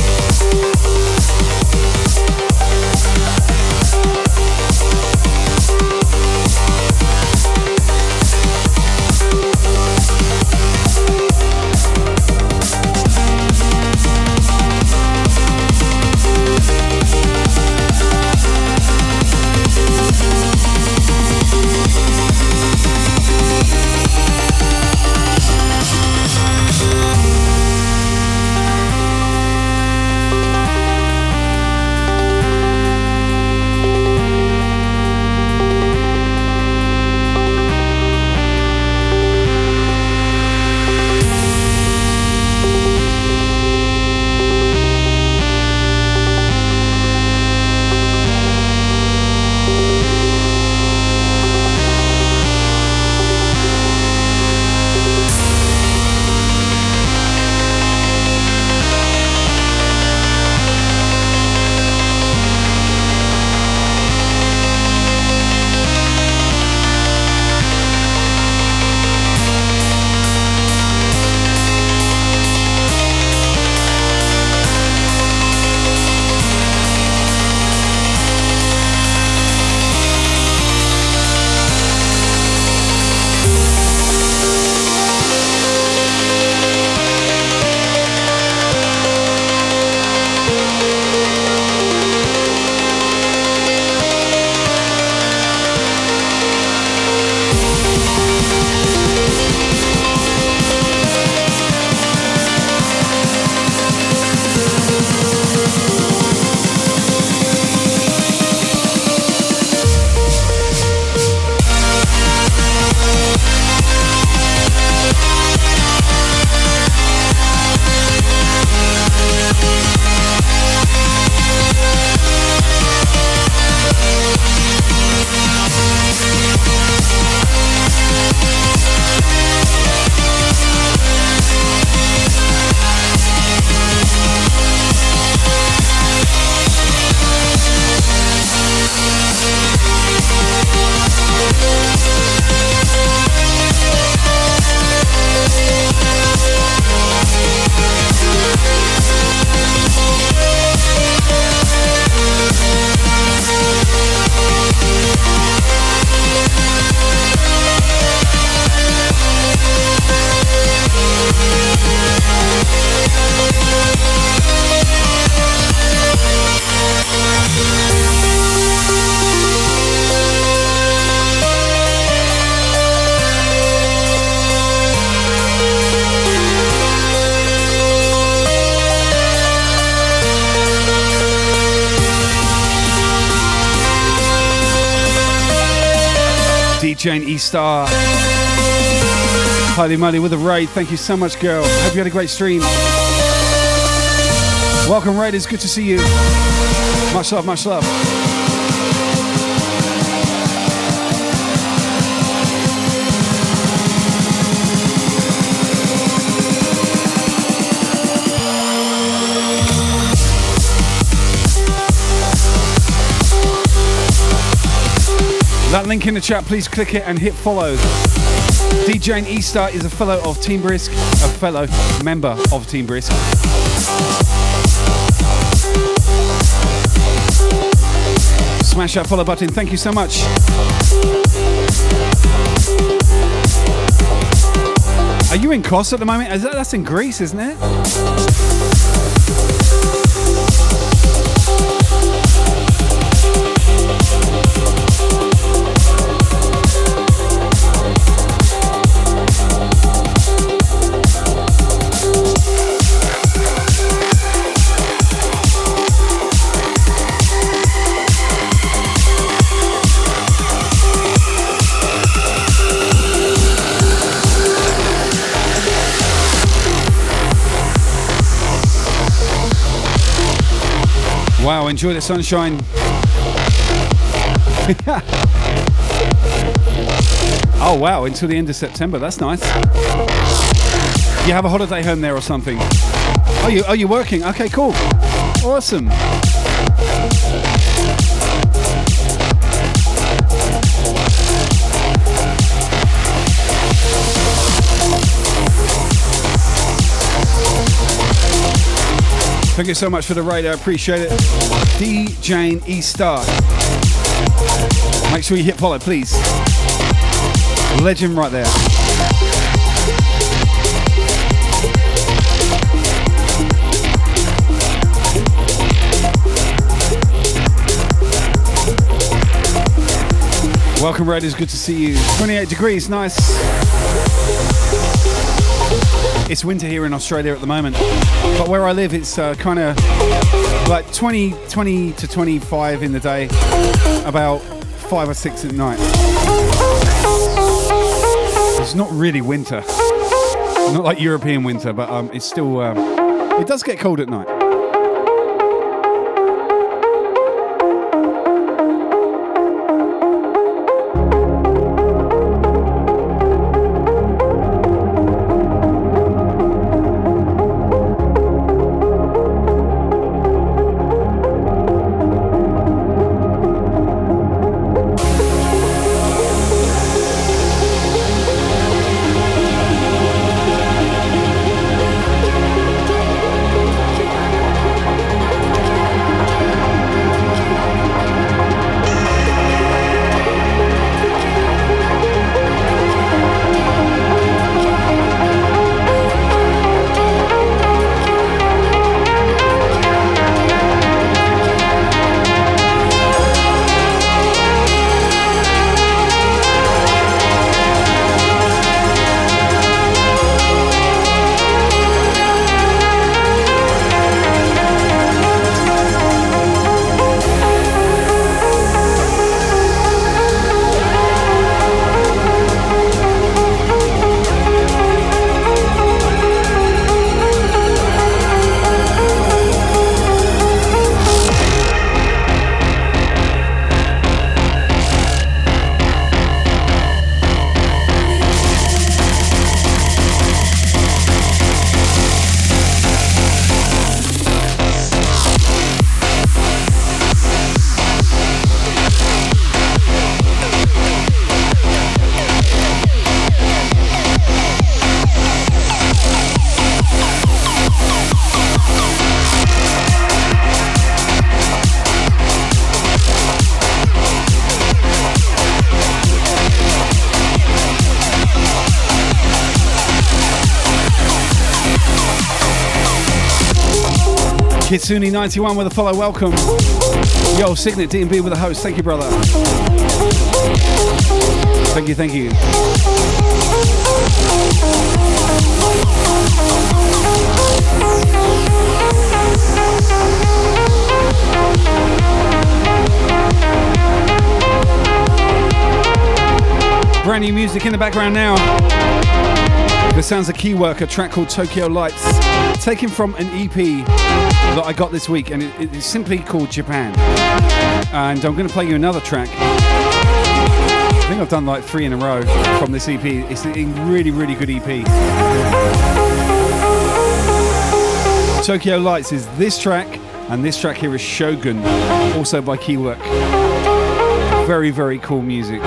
Star. Holy moly with a raid. Thank you so much, girl. Hope you had a great stream. Welcome, Raiders. Good to see you. Much love, much love. That link in the chat, please click it and hit follow. DJ E-Star is a fellow of Team Brisk, a fellow member of Team Brisk. Smash that follow button. Thank you so much. Are you in Kos at the moment? That, that's in Greece, isn't it? Enjoy the sunshine. oh wow, until the end of September. That's nice. You have a holiday home there or something? Are you are you working? Okay, cool. Awesome. Thank you so much for the raid. I appreciate it. D Jane E Star. Make sure you hit follow, please. Legend right there. Welcome, Raiders. Good to see you. 28 degrees, nice. It's winter here in Australia at the moment, but where I live, it's uh, kind of like 20, 20 to 25 in the day, about five or six at night. It's not really winter, not like European winter, but um, it's still. Um, it does get cold at night. Kitsune91 with a follow, welcome. Yo, Signet D&B with a host. Thank you, brother. Thank you, thank you. brand new music in the background now. The sounds of Keywork, a track called Tokyo Lights, taken from an EP that I got this week, and it, it's simply called Japan. And I'm going to play you another track. I think I've done like three in a row from this EP. It's a really, really good EP. Tokyo Lights is this track, and this track here is Shogun, also by Keywork. Very, very cool music.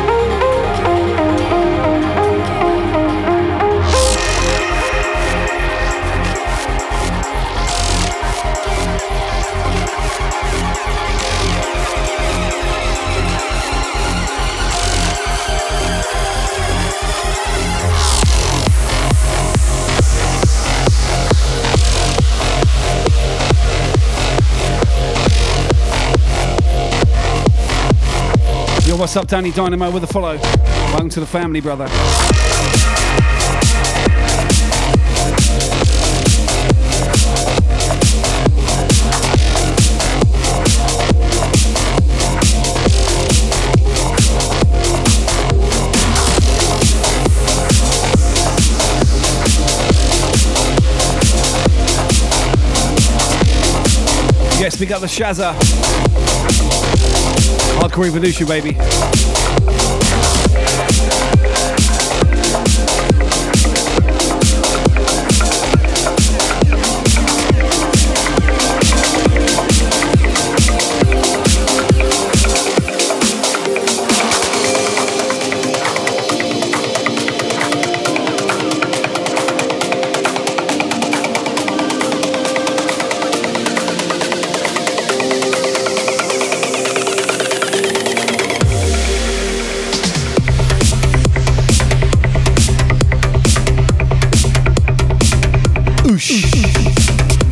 What's up, Danny Dynamo with a follow? Welcome to the family, brother. Yes, big up the Shazza. Hardcore Evolution, baby.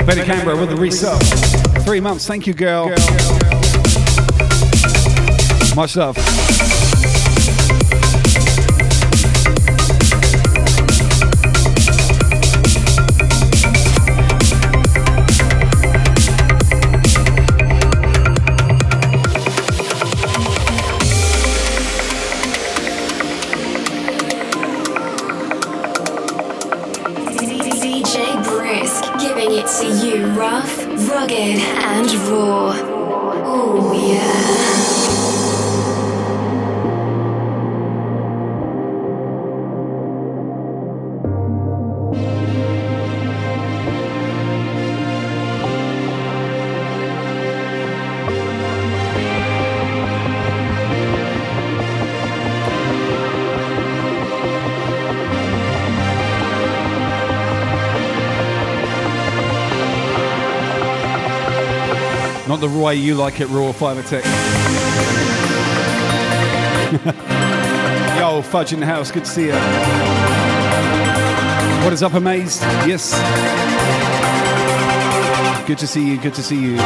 Betty Canberra with the resub. Three months. Thank you, girl. Much love. Way you like it, Raw Fiber Tech. Yo, Fudge in the house. Good to see you. What is up, Amazed? Yes. Good to see you. Good to see you.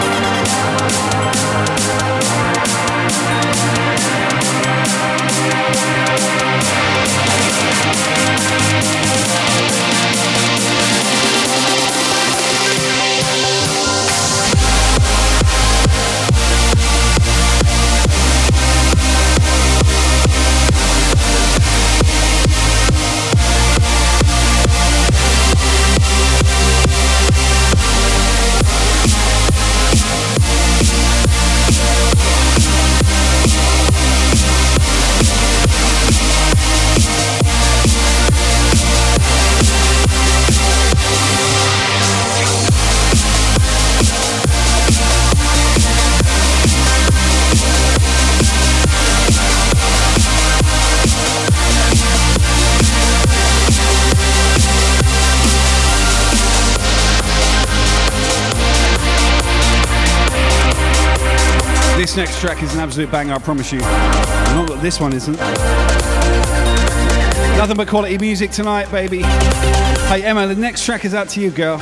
Track is an absolute banger, I promise you. Not that this one isn't. Nothing but quality music tonight, baby. Hey, Emma, the next track is out to you, girl.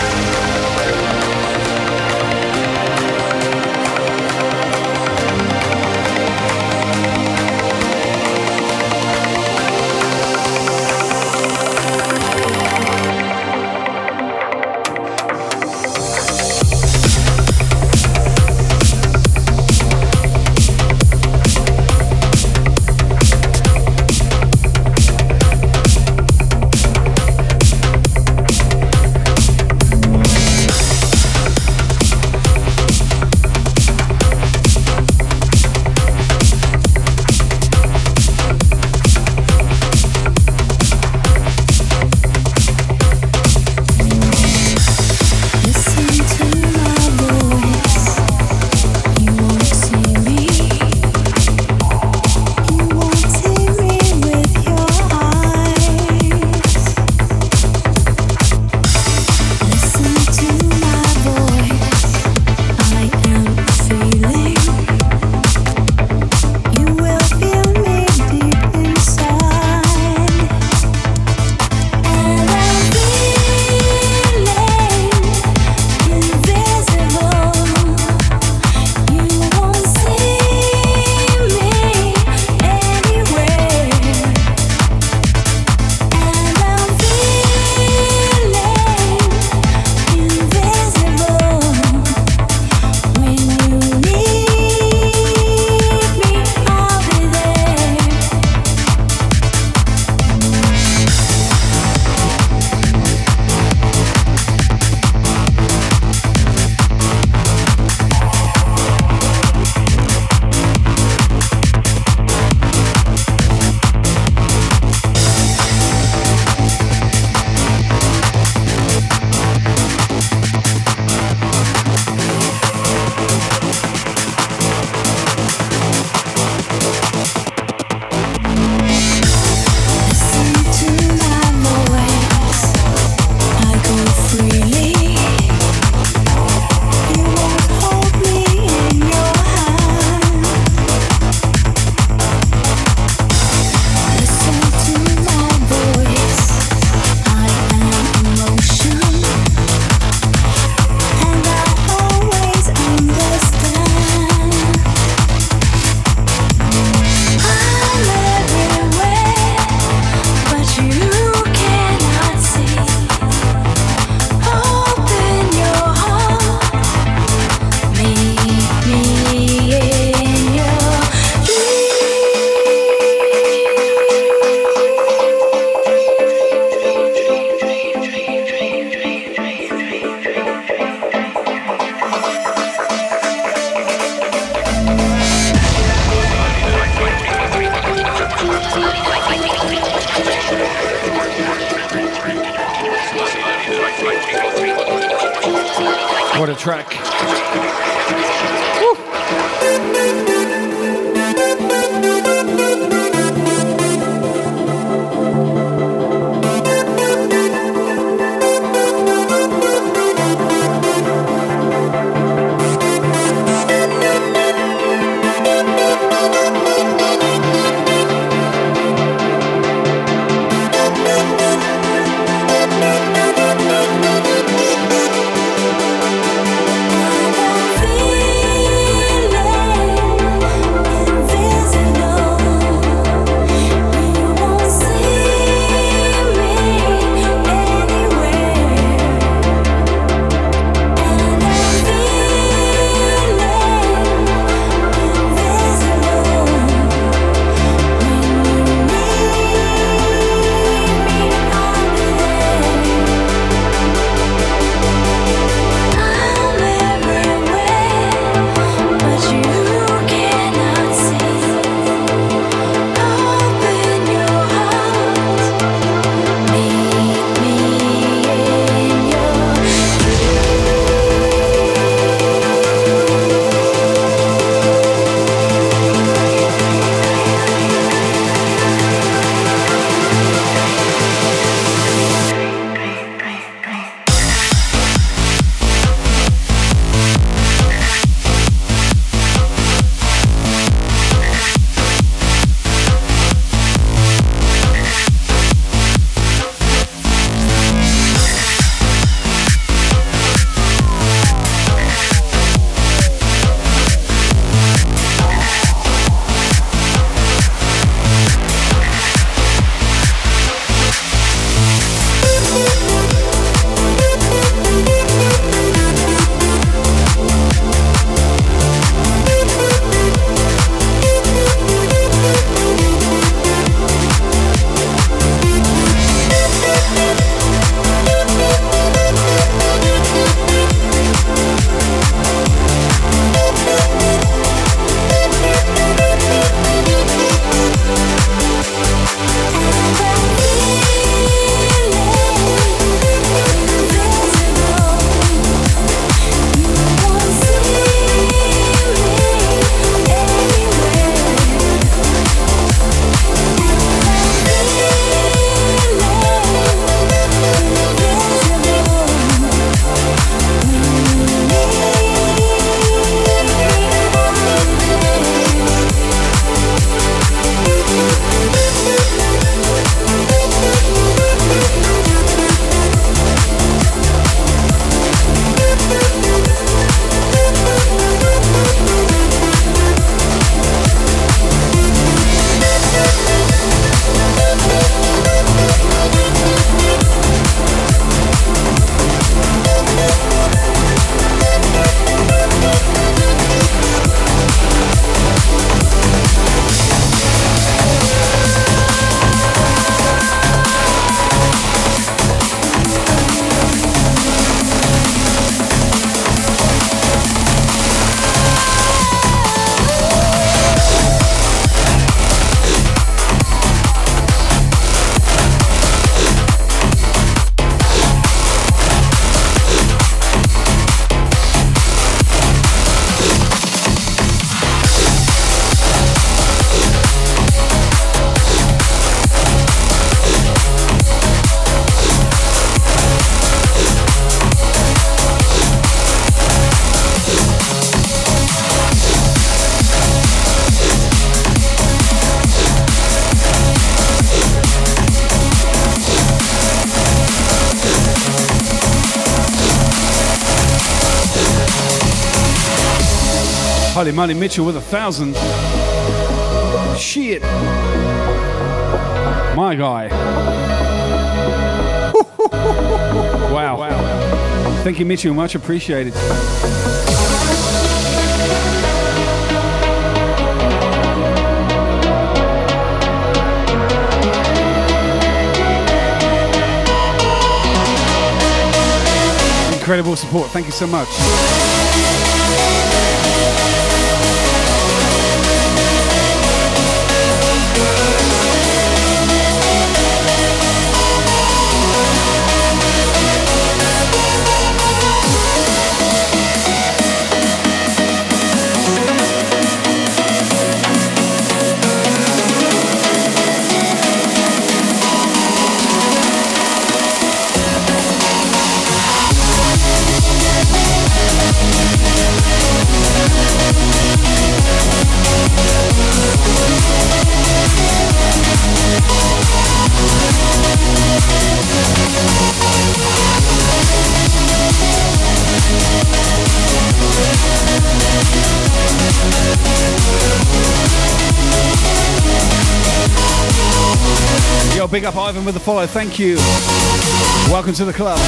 Holy moly, Mitchell with a thousand. Shit. My guy. wow. Wow. Thank you, Mitchell. Much appreciated. Incredible support. Thank you so much. Big up Ivan with the follow. Thank you. Welcome to the club.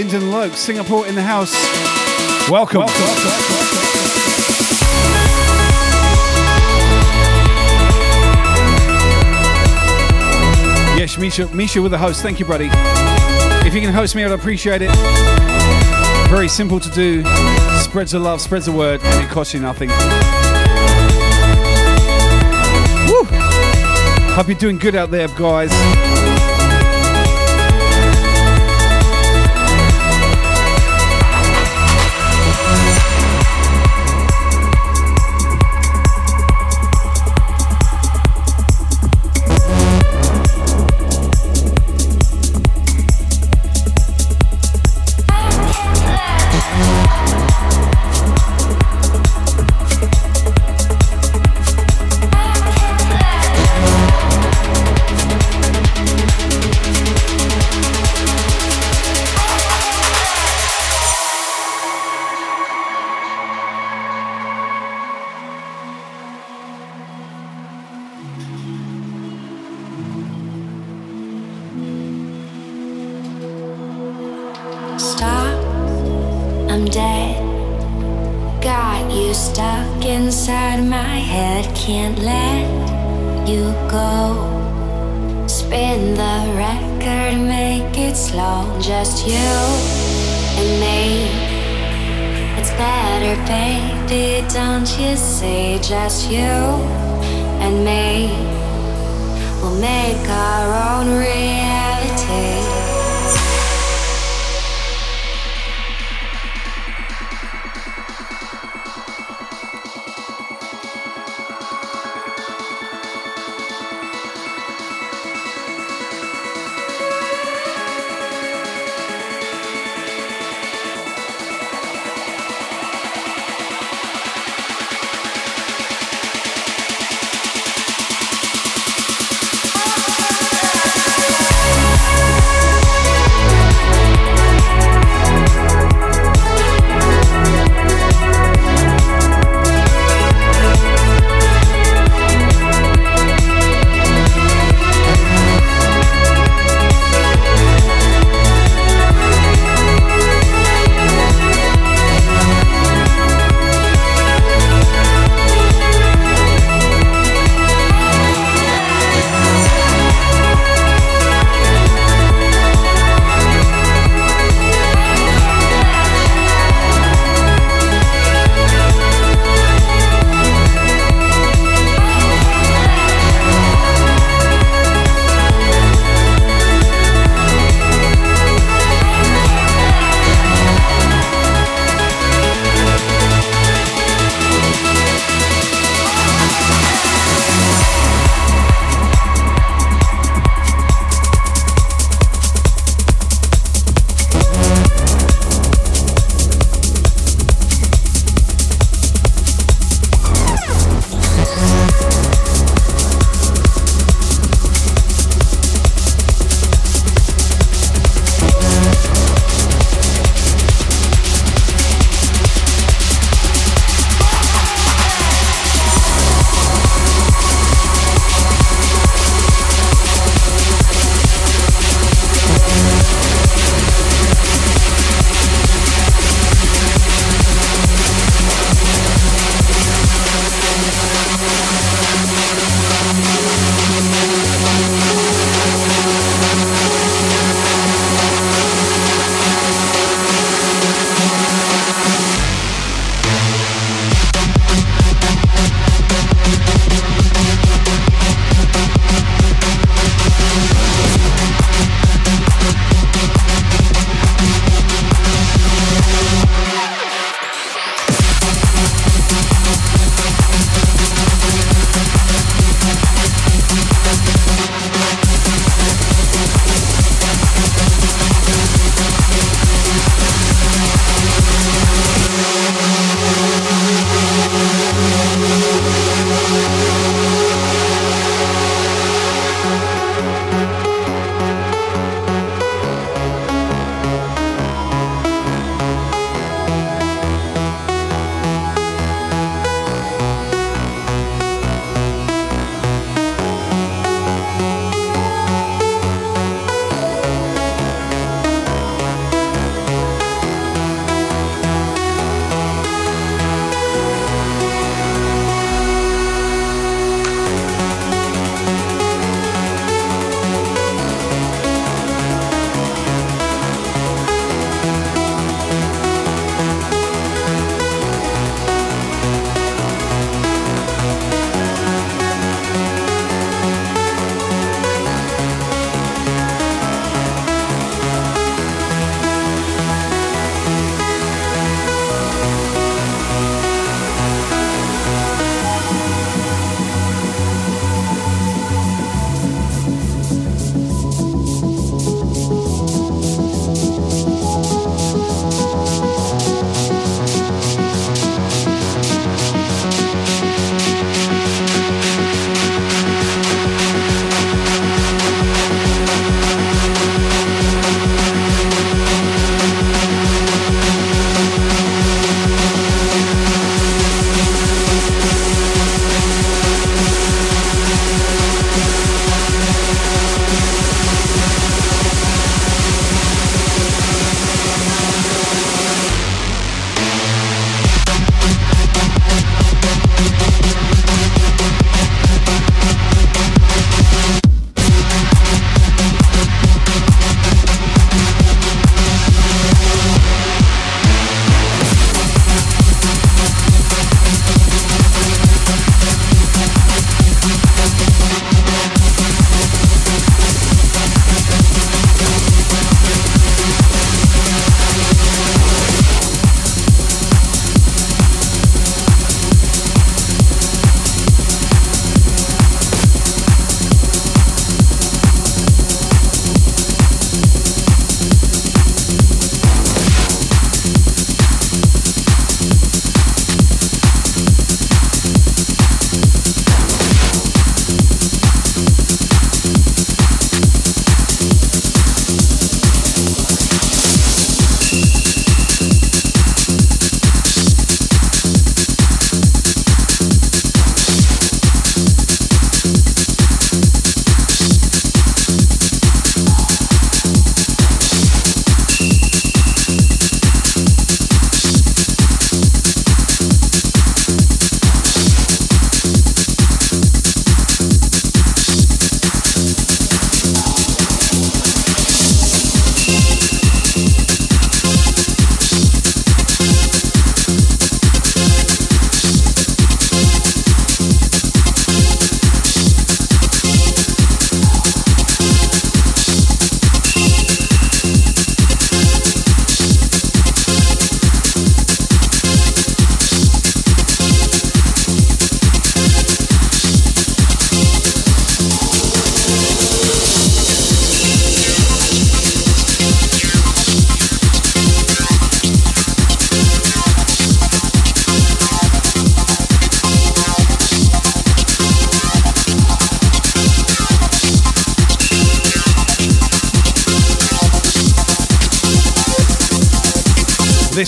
Lyndon Loke, Singapore in the house. Welcome. Yes, Misha, Misha with the host. Thank you, buddy. If you can host me, I'd appreciate it. Very simple to do. Spreads the love, spreads the word, and it costs you nothing. Woo! Hope you're doing good out there, guys.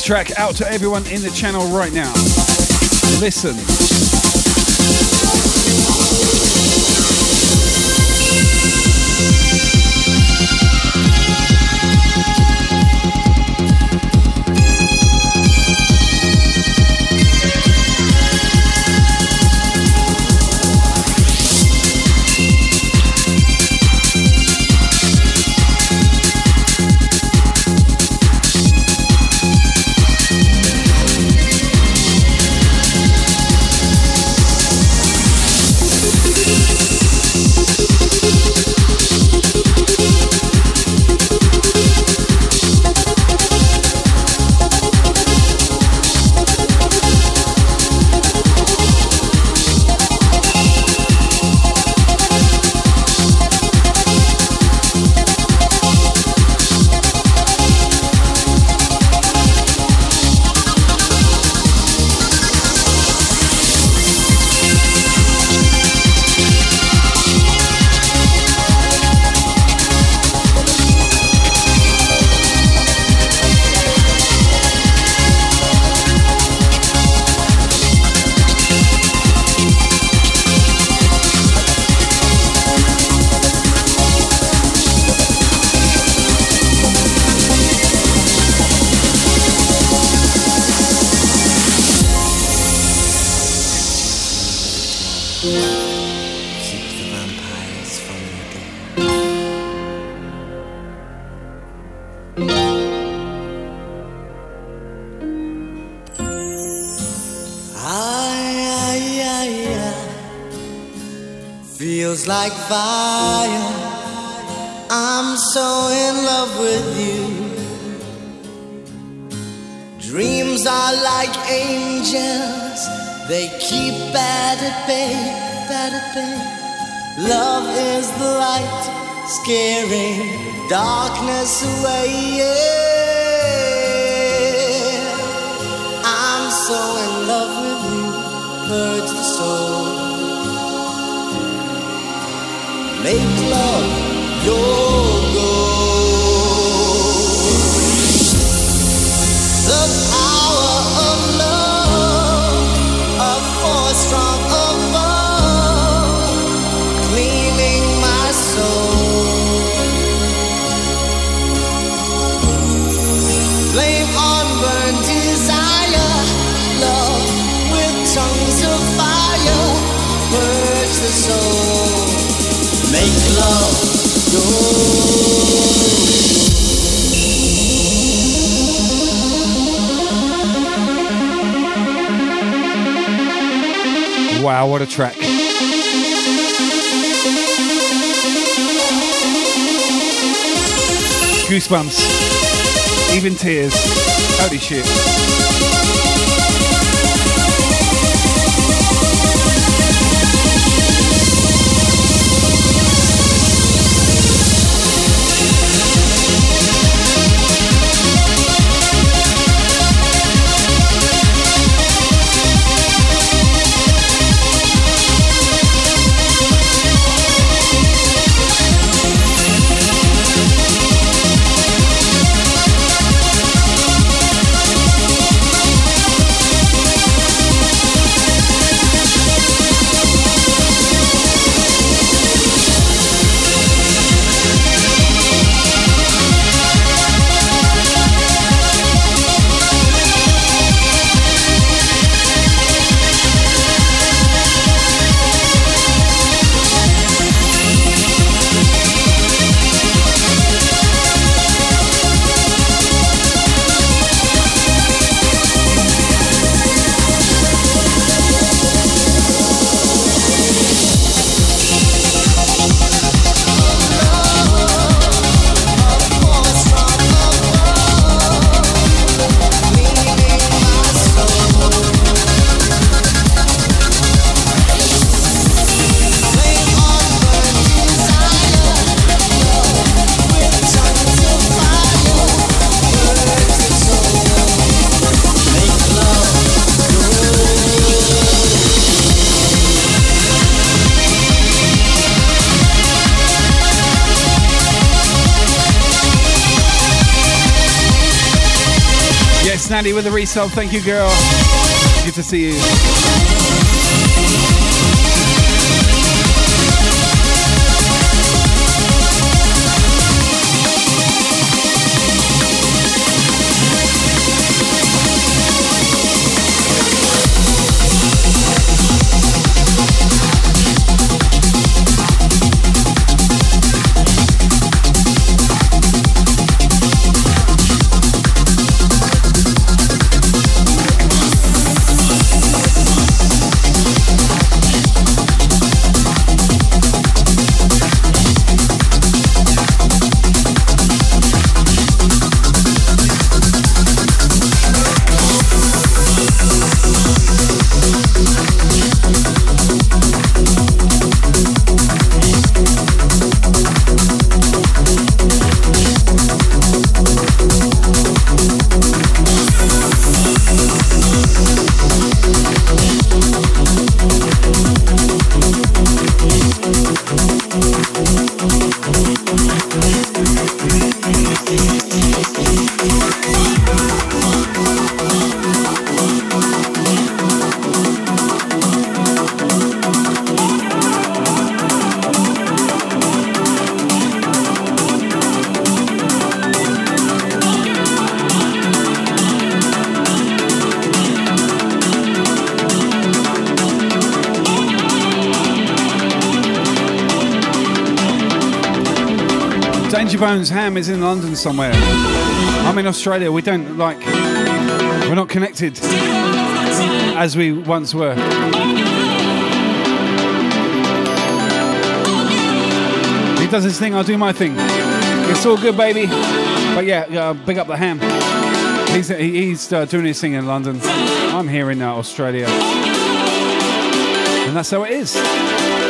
track out to everyone in the channel right now. Listen. Resub. Thank you, girl. Good to see you. Bones is in London somewhere. I'm in Australia. We don't like. We're not connected as we once were. He does his thing. I'll do my thing. It's all good, baby. But yeah, uh, big up the ham. He's he's uh, doing his thing in London. I'm here in uh, Australia, and that's how it is.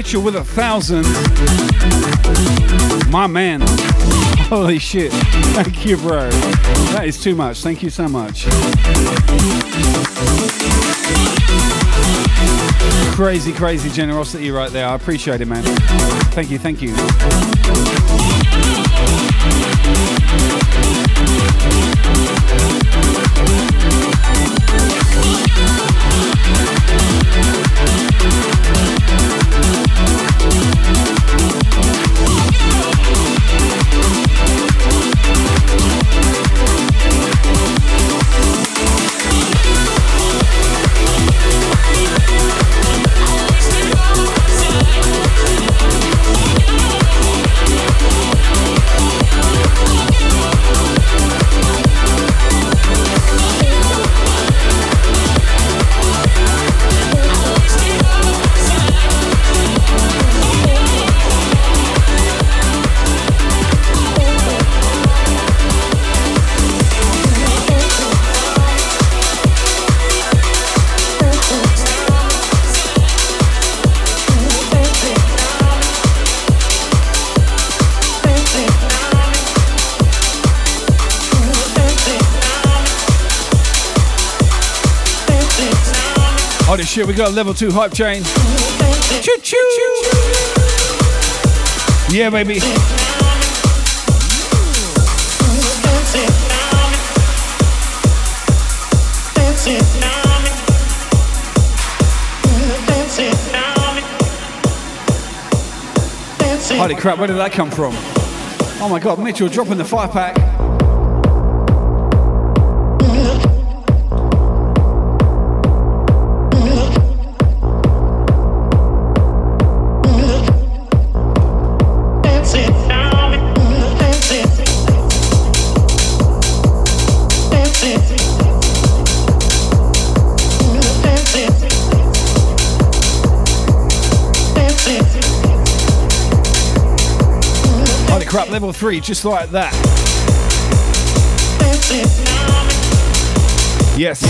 Mitchell with a thousand. My man. Holy shit. Thank you, bro. That is too much. Thank you so much. Crazy, crazy generosity right there. I appreciate it, man. Thank you, thank you. Thank you. Shit, we got level two hype train. Choo choo. Yeah, baby. Holy crap, where did that come from? Oh my god, Mitchell dropping the five pack. Crap, level three, just like that. Yes.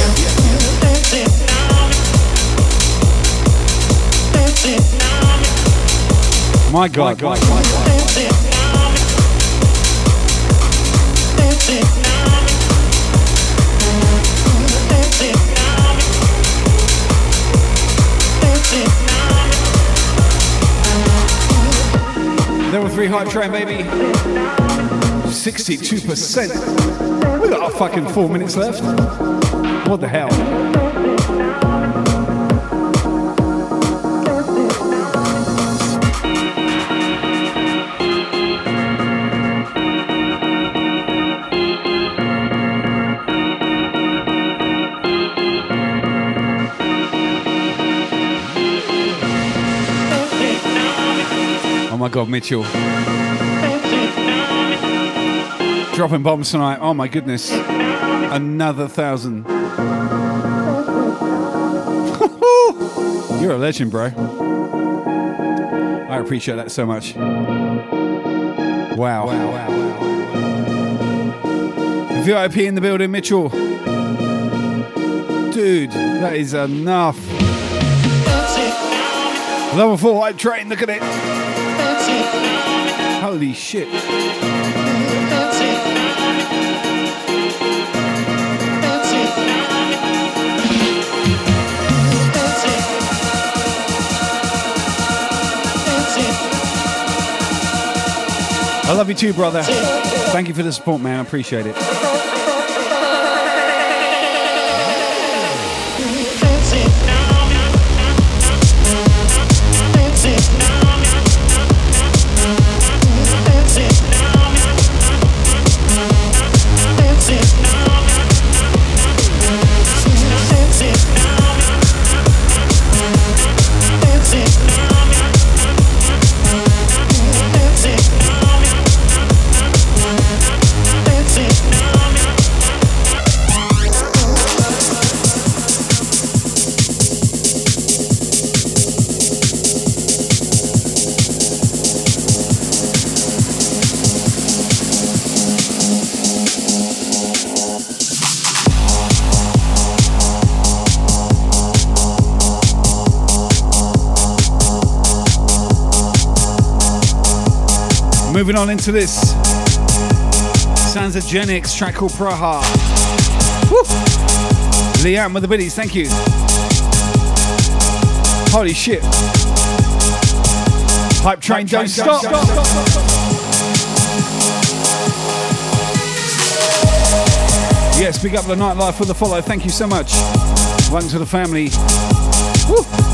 My God. My God. Level three hype train, baby. 62%. We've got a fucking four minutes left. What the hell? God, Mitchell. Dropping bombs tonight. Oh my goodness. Another thousand. You're a legend, bro. I appreciate that so much. Wow. wow, wow, VIP in the building, Mitchell. Dude, that is enough. Level four hype train, look at it. Holy shit. I love you too, brother. Thank you for the support, man. I appreciate it. On into this. Sanzagenics track called Praha. Woo! Liam with the biddies, thank you. Holy shit. Hype train, don't stop. Yes, big up the nightlife for the follow. Thank you so much. Welcome to the family. Woo!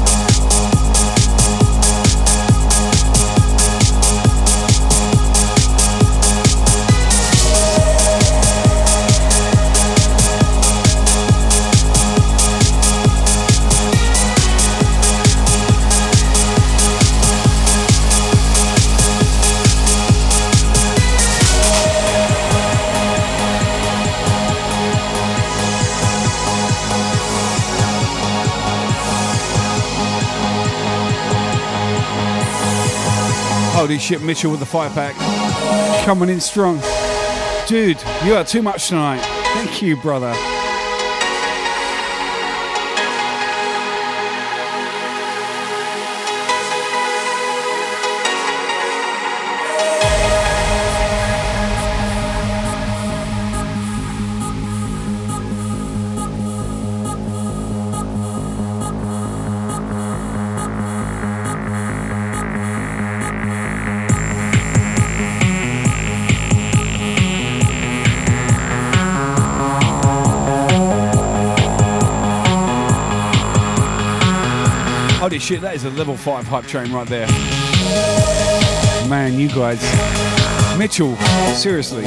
Holy Mitchell with the fire pack. Coming in strong. Dude, you are too much tonight. Thank you, brother. Shit, that is a level 5 hype train right there. Man, you guys. Mitchell, seriously.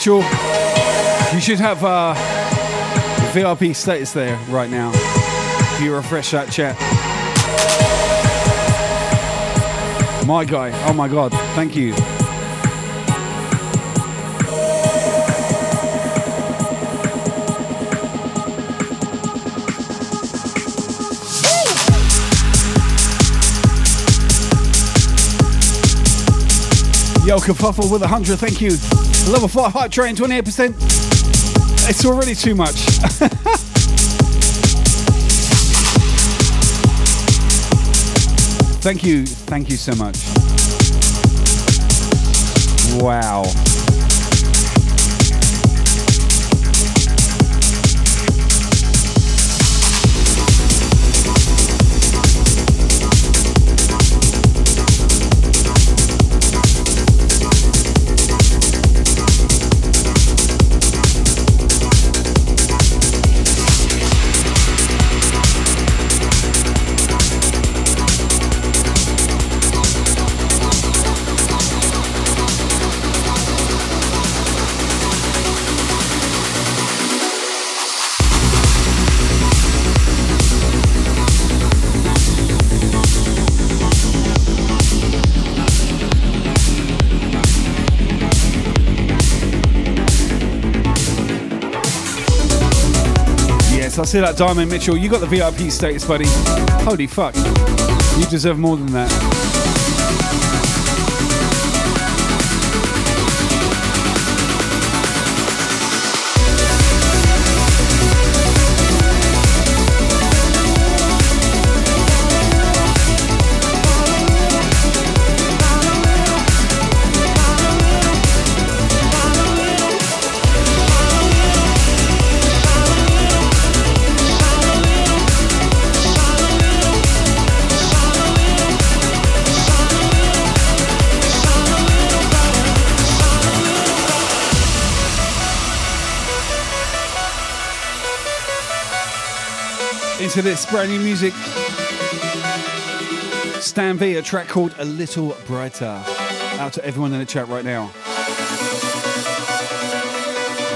Mitchell. You should have uh, VIP status there right now. If you refresh that chat. My guy. Oh my god. Thank you. Yo, Kapuffle with a 100, thank you. Level 5 hype train, 28%. It's already too much. thank you, thank you so much. Wow. See that Diamond Mitchell. You got the VIP status, buddy. Holy fuck. You deserve more than that. Into this brand new music. Stan V, a track called A Little Brighter. Out to everyone in the chat right now.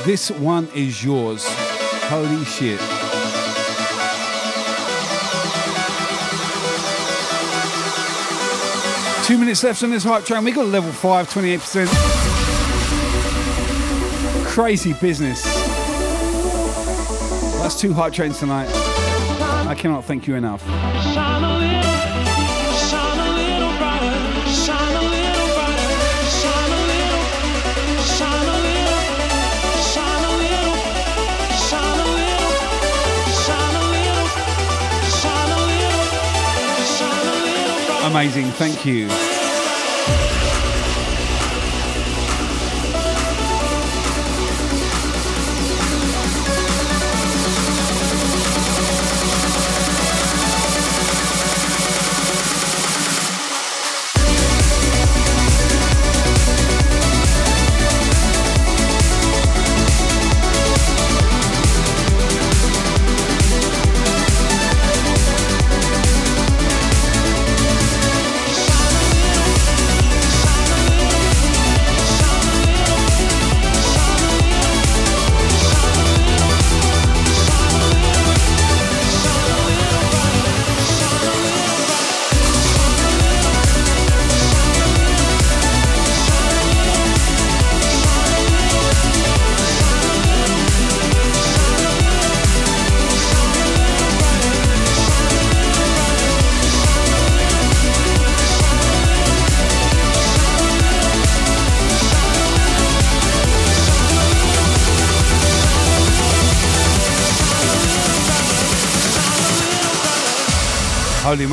This one is yours. Holy shit. Two minutes left on this hype train. We got a level 5, 28%. Crazy business. That's two hype trains tonight. I cannot thank you enough. Amazing, thank you.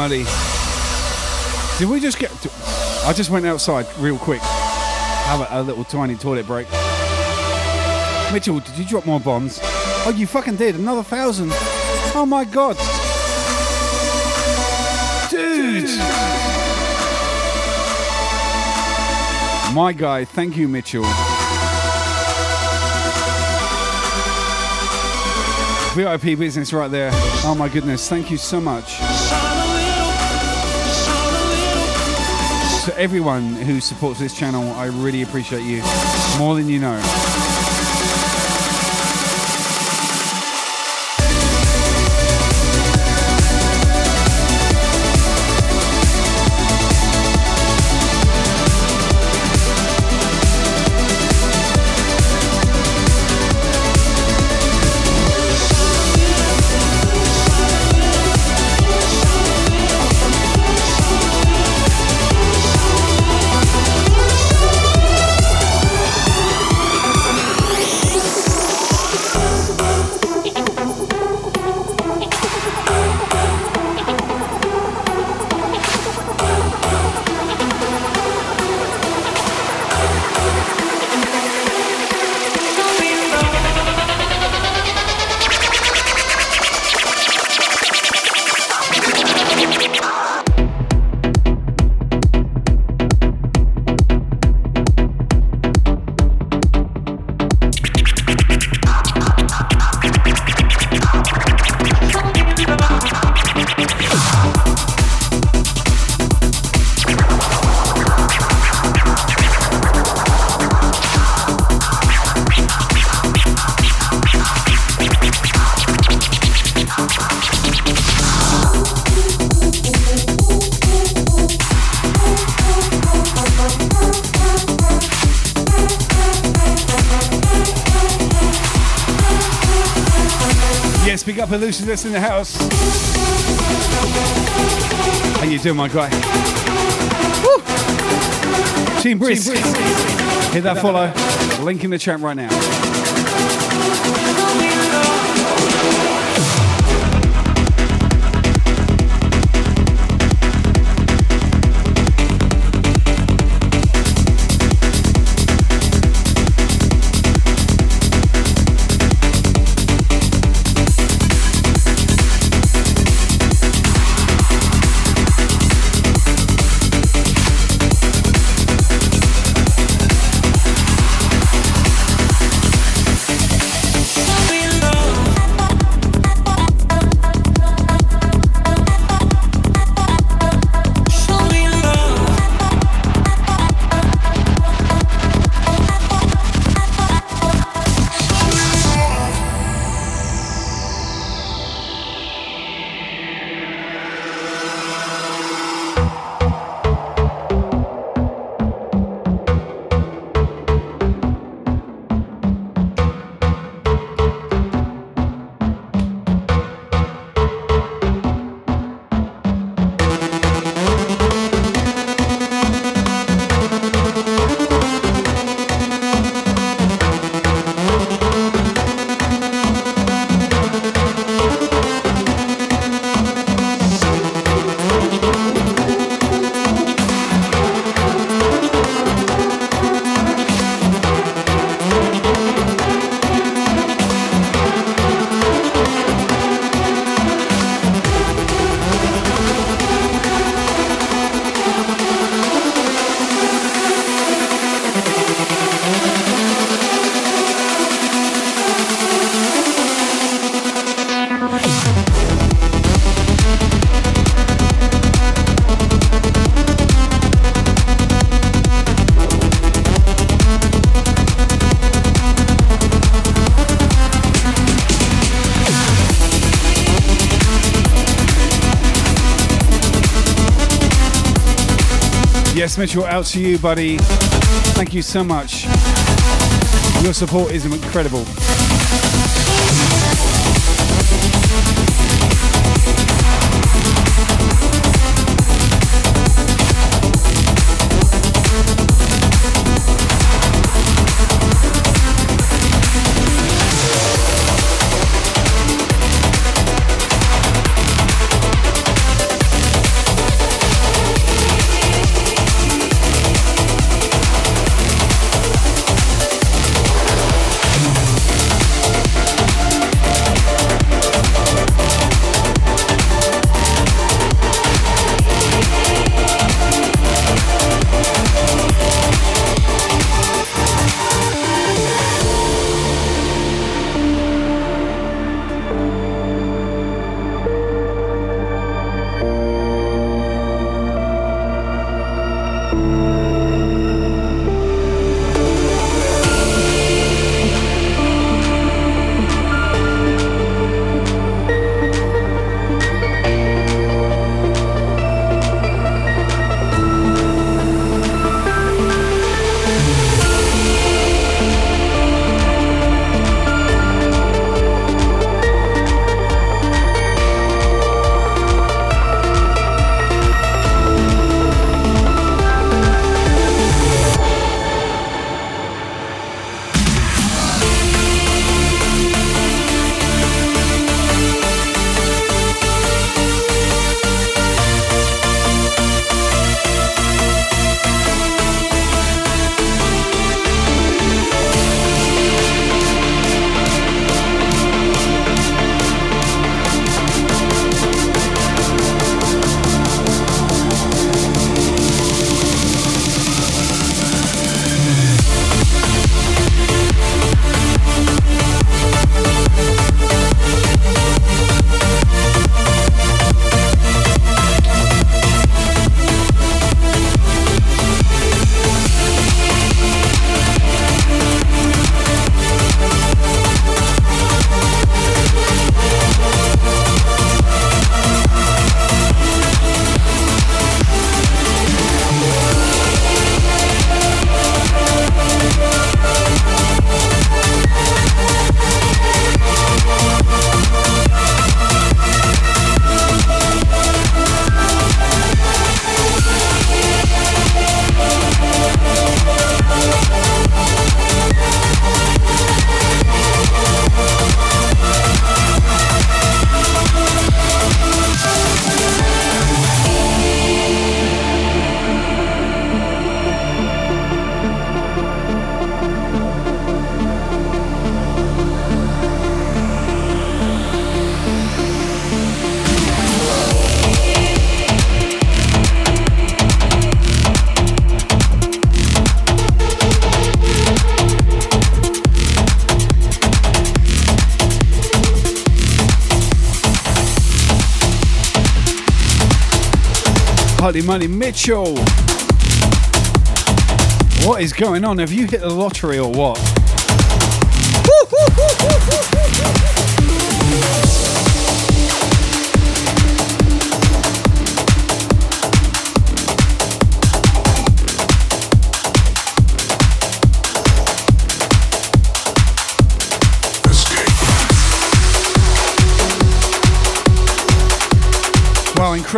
Moly. Did we just get. I just went outside real quick. Have a, a little tiny toilet break. Mitchell, did you drop more bombs? Oh, you fucking did. Another thousand. Oh my god. Dude. My guy, thank you, Mitchell. VIP business right there. Oh my goodness, thank you so much. To everyone who supports this channel, I really appreciate you more than you know. In the house. How you doing, my guy? Woo! Team Breeze. Hit that follow. Link in the chat right now. Mitchell, out to you, buddy. Thank you so much. Your support is incredible. Holy moly, Mitchell! What is going on? Have you hit the lottery or what?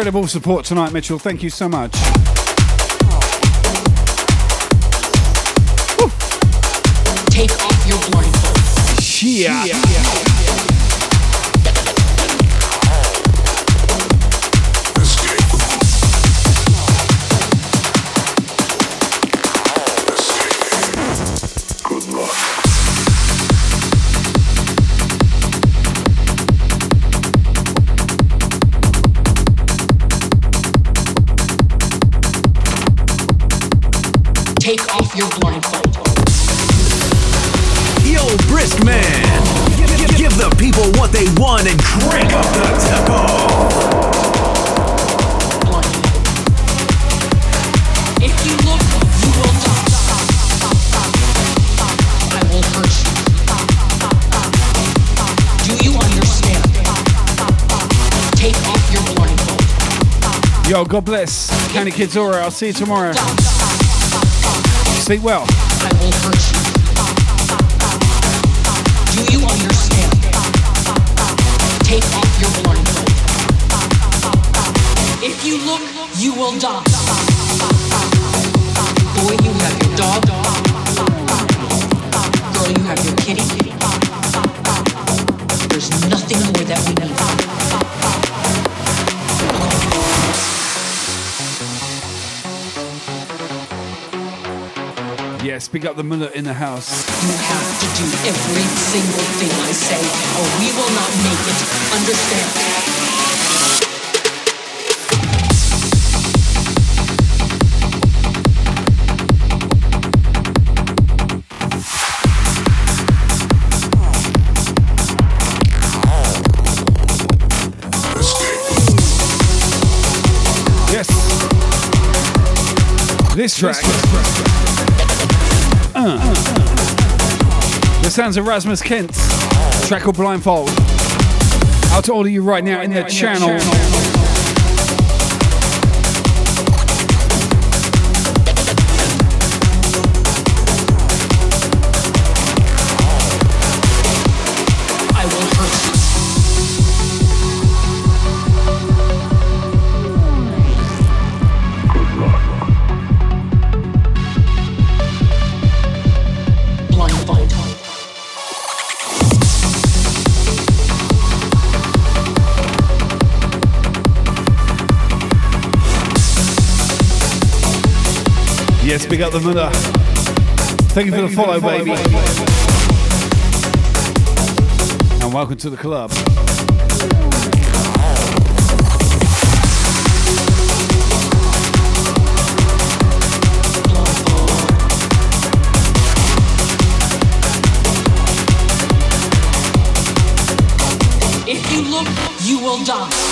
Incredible support tonight, Mitchell. Thank you so much. God bless. County Kids Aura. I'll see you tomorrow. Sleep well. Pick up the mullah in the house. You have to do every single thing I say, or we will not make it. Understand? Yes. This track. Sounds of Rasmus Kent. Track called Blindfold. Out to all of you right now in the channel. Big up the mullah. Thank you for the follow, baby. And welcome to the club. If you look, you will die.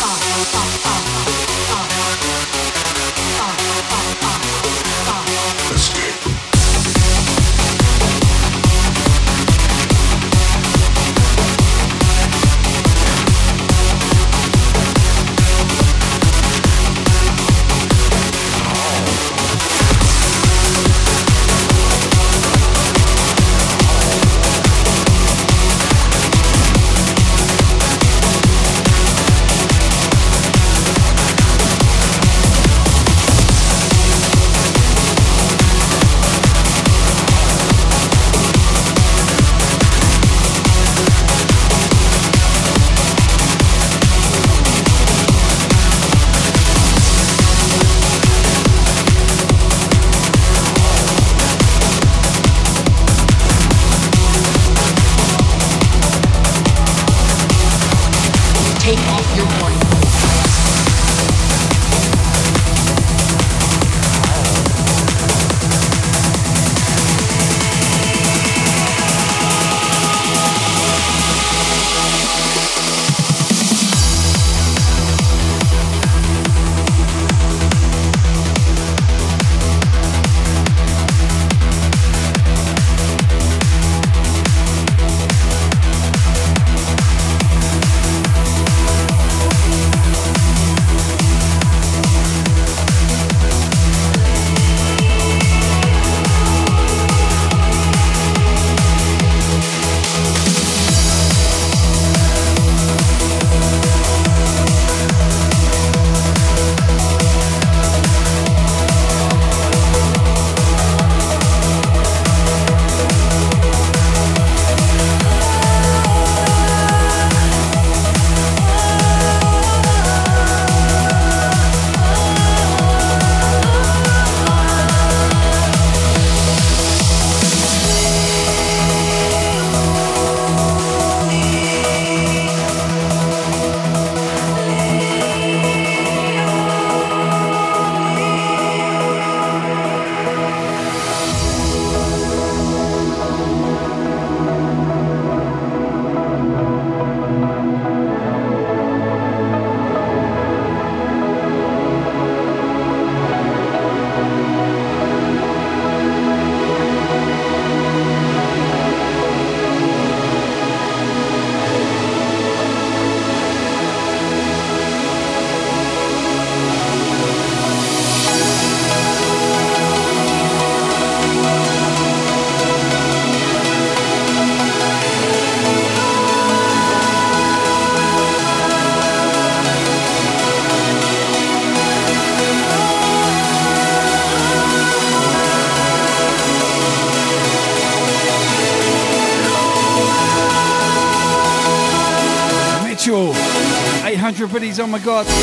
Oh my god.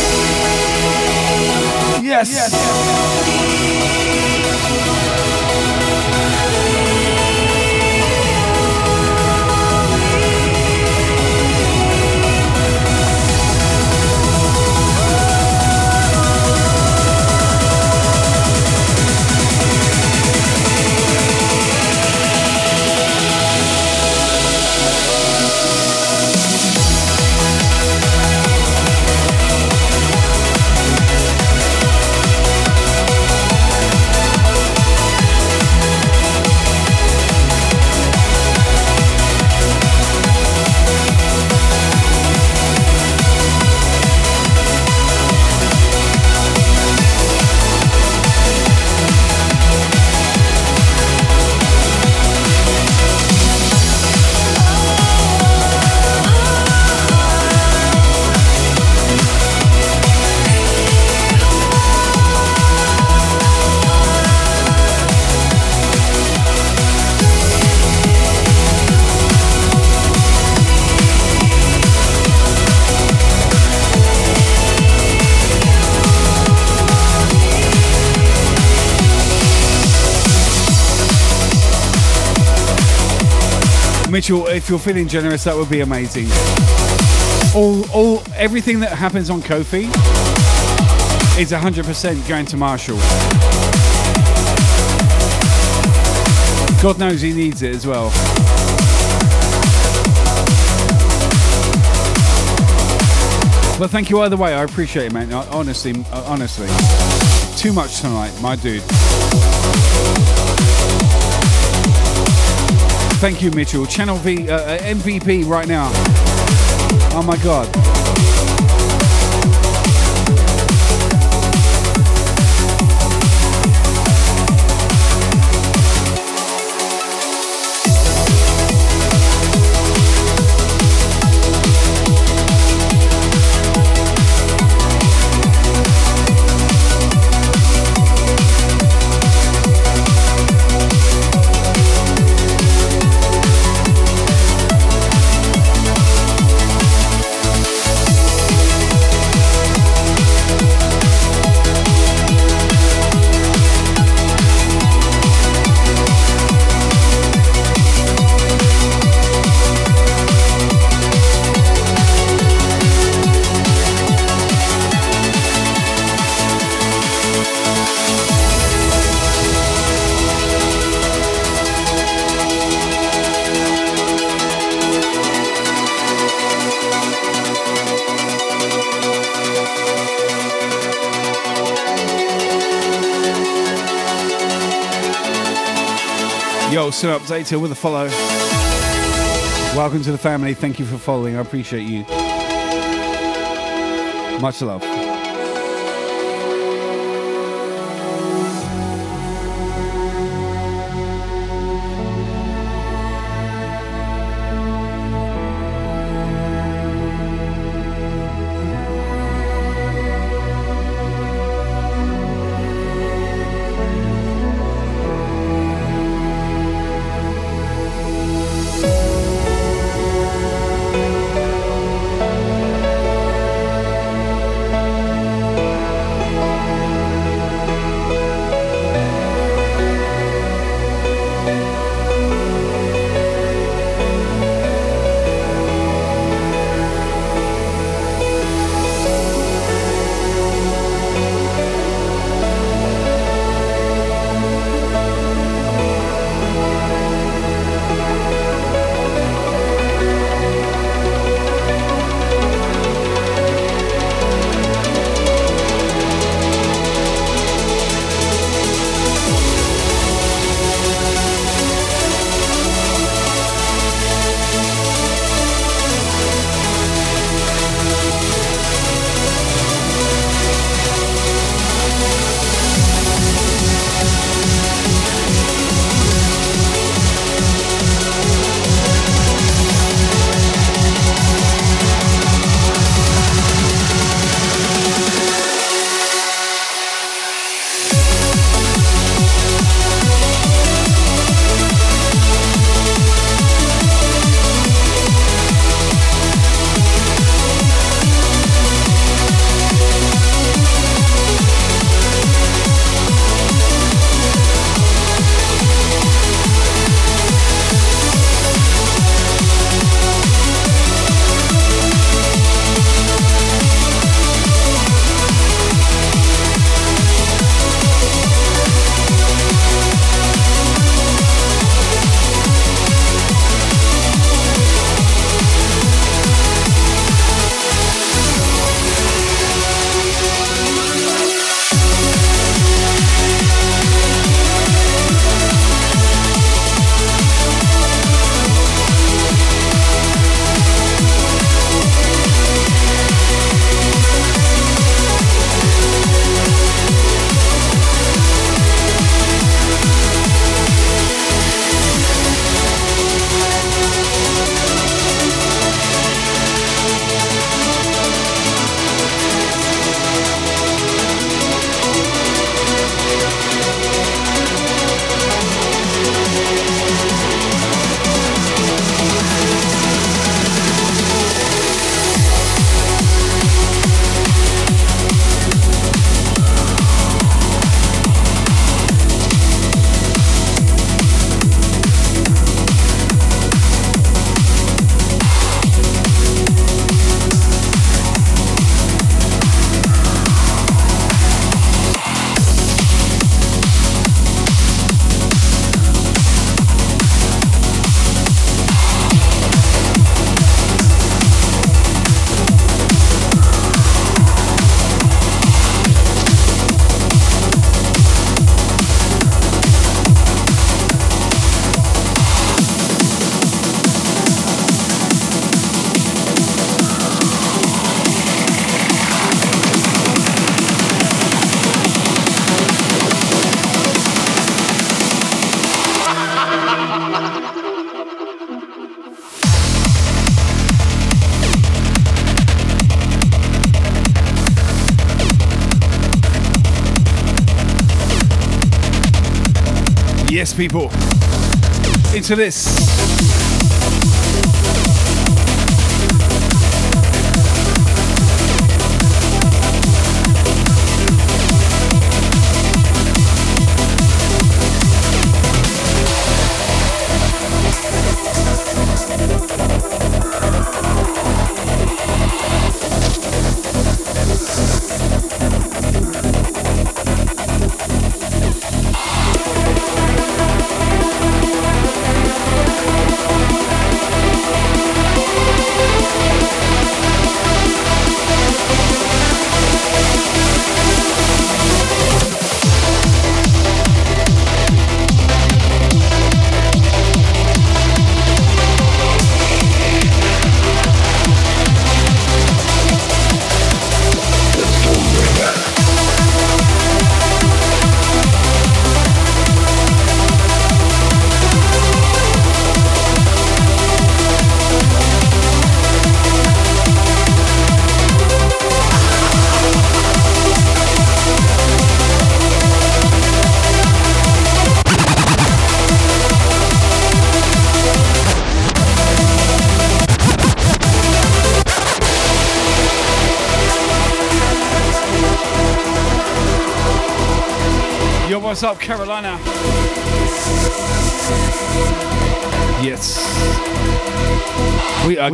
If you're feeling generous, that would be amazing. All, all, everything that happens on Ko-fi is 100% going to Marshall. God knows he needs it as well. But thank you either way. I appreciate it, man. Honestly, honestly, too much tonight, my dude. Thank you, Mitchell. Channel V uh, MVP right now. Oh my God. Yo, Sun Update here with a follow. Welcome to the family. Thank you for following. I appreciate you. Much love. People. Into this.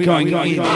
Are going going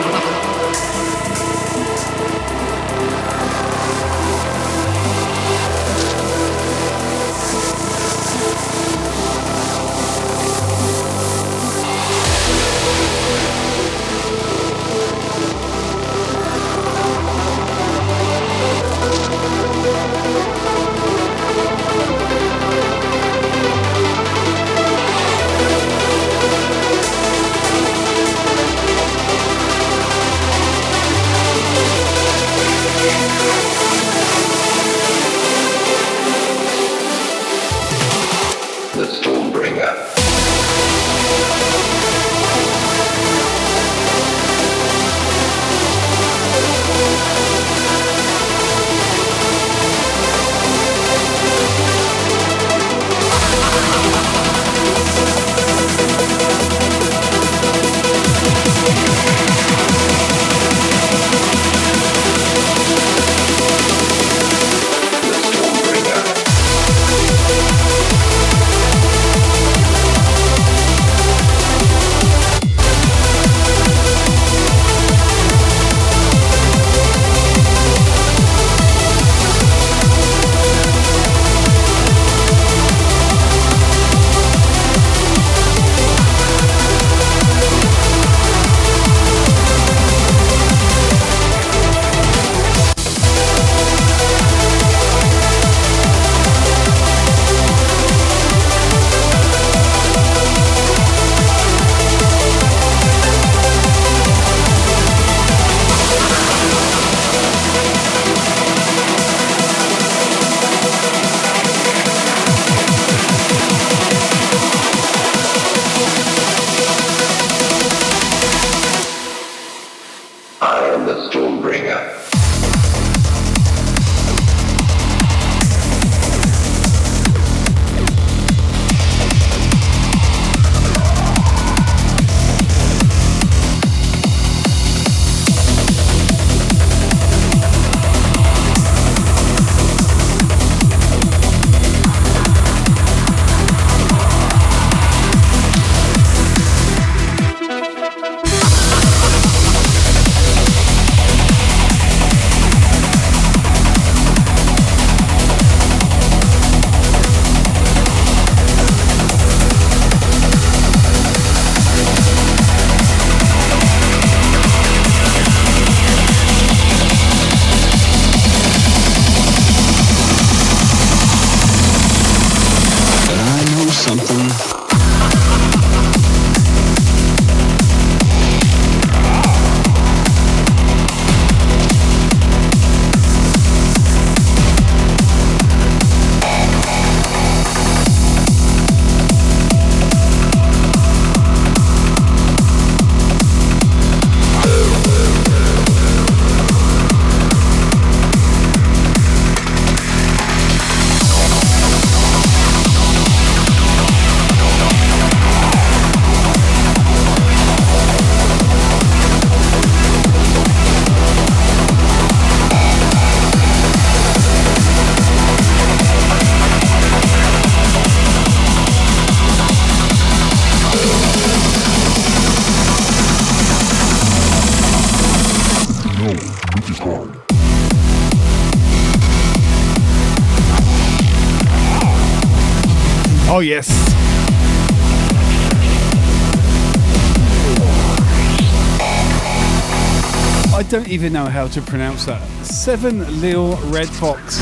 even know how to pronounce that. Seven Lil Red Fox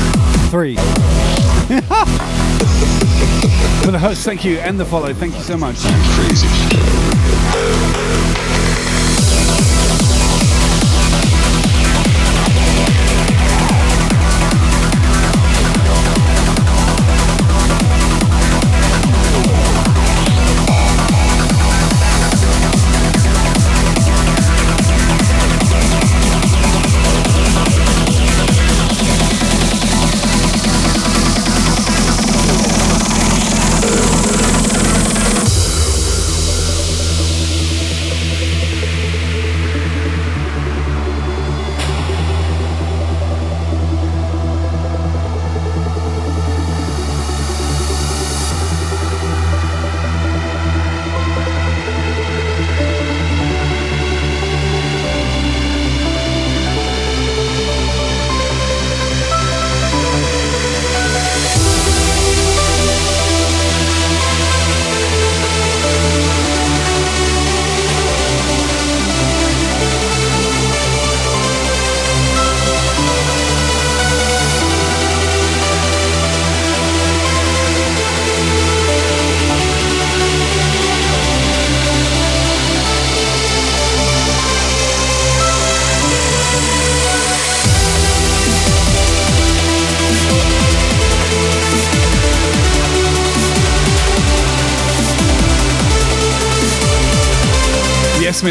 3. For the host, thank you, and the follow, thank you so much.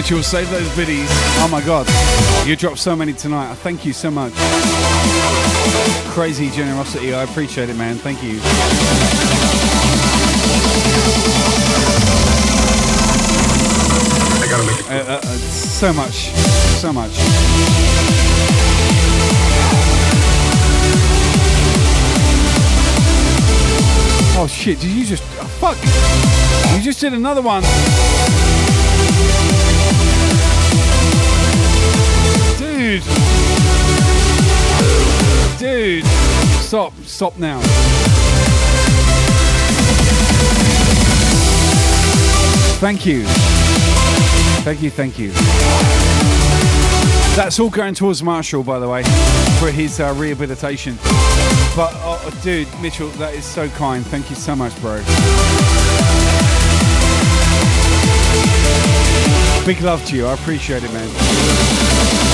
Mitchell, save those biddies. Oh my god. You dropped so many tonight. Thank you so much. Crazy generosity. I appreciate it, man. Thank you. I gotta make it. Uh, uh, uh, so much. So much. Oh shit, did you just. Oh, fuck! You just did another one. Dude! Dude! Stop, stop now. Thank you. Thank you, thank you. That's all going towards Marshall, by the way, for his uh, rehabilitation. But, oh, dude, Mitchell, that is so kind. Thank you so much, bro. Big love to you. I appreciate it, man.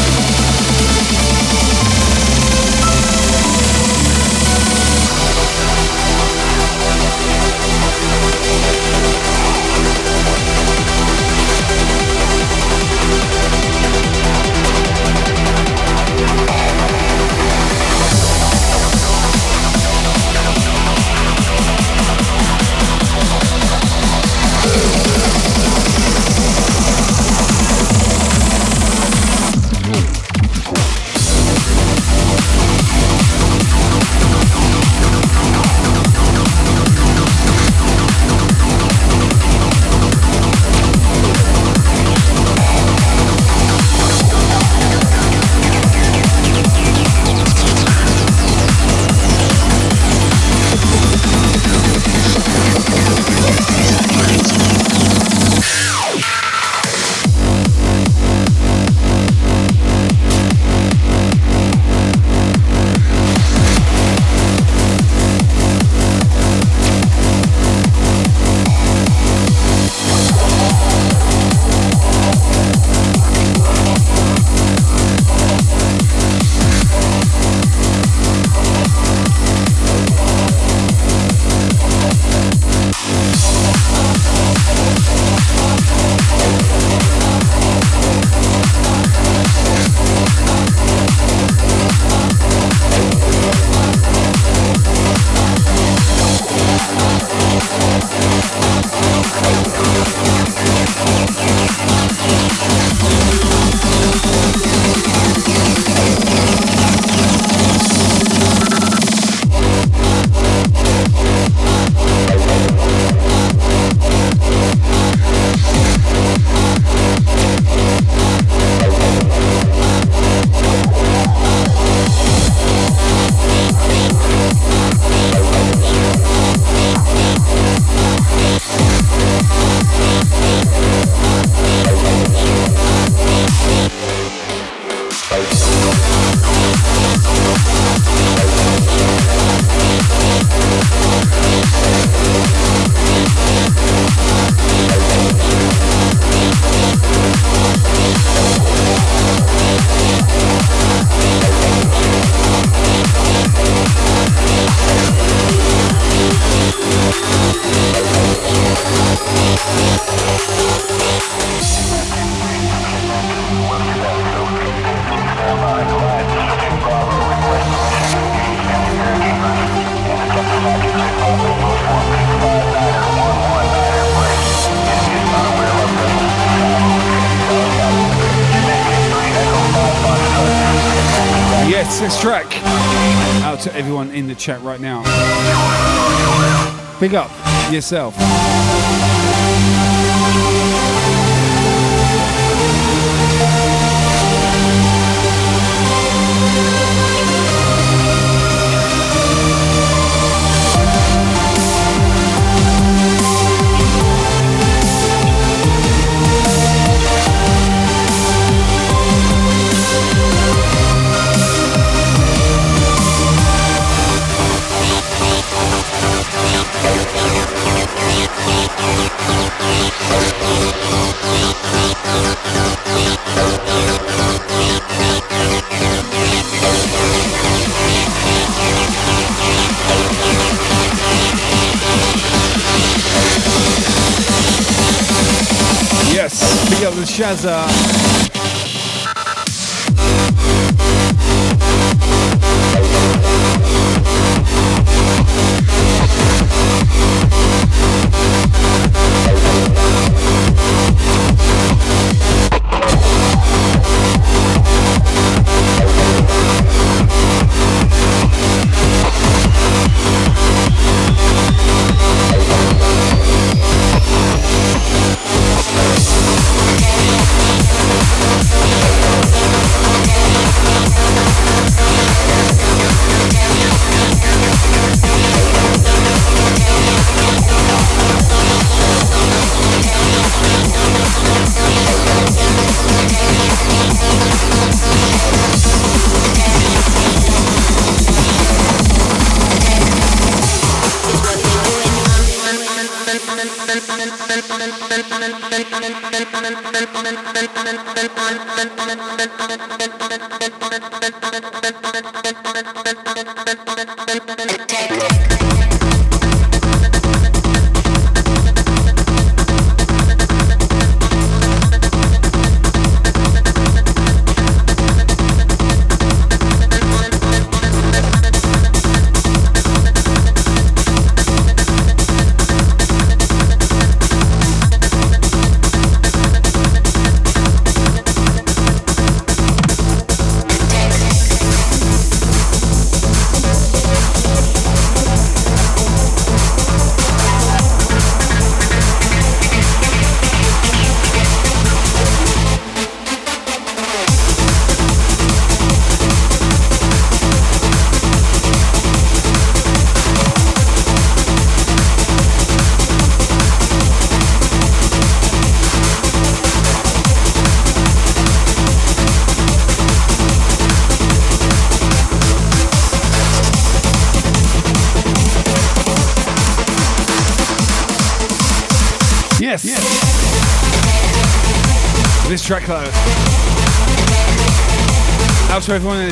Chat right now. Big up yourself.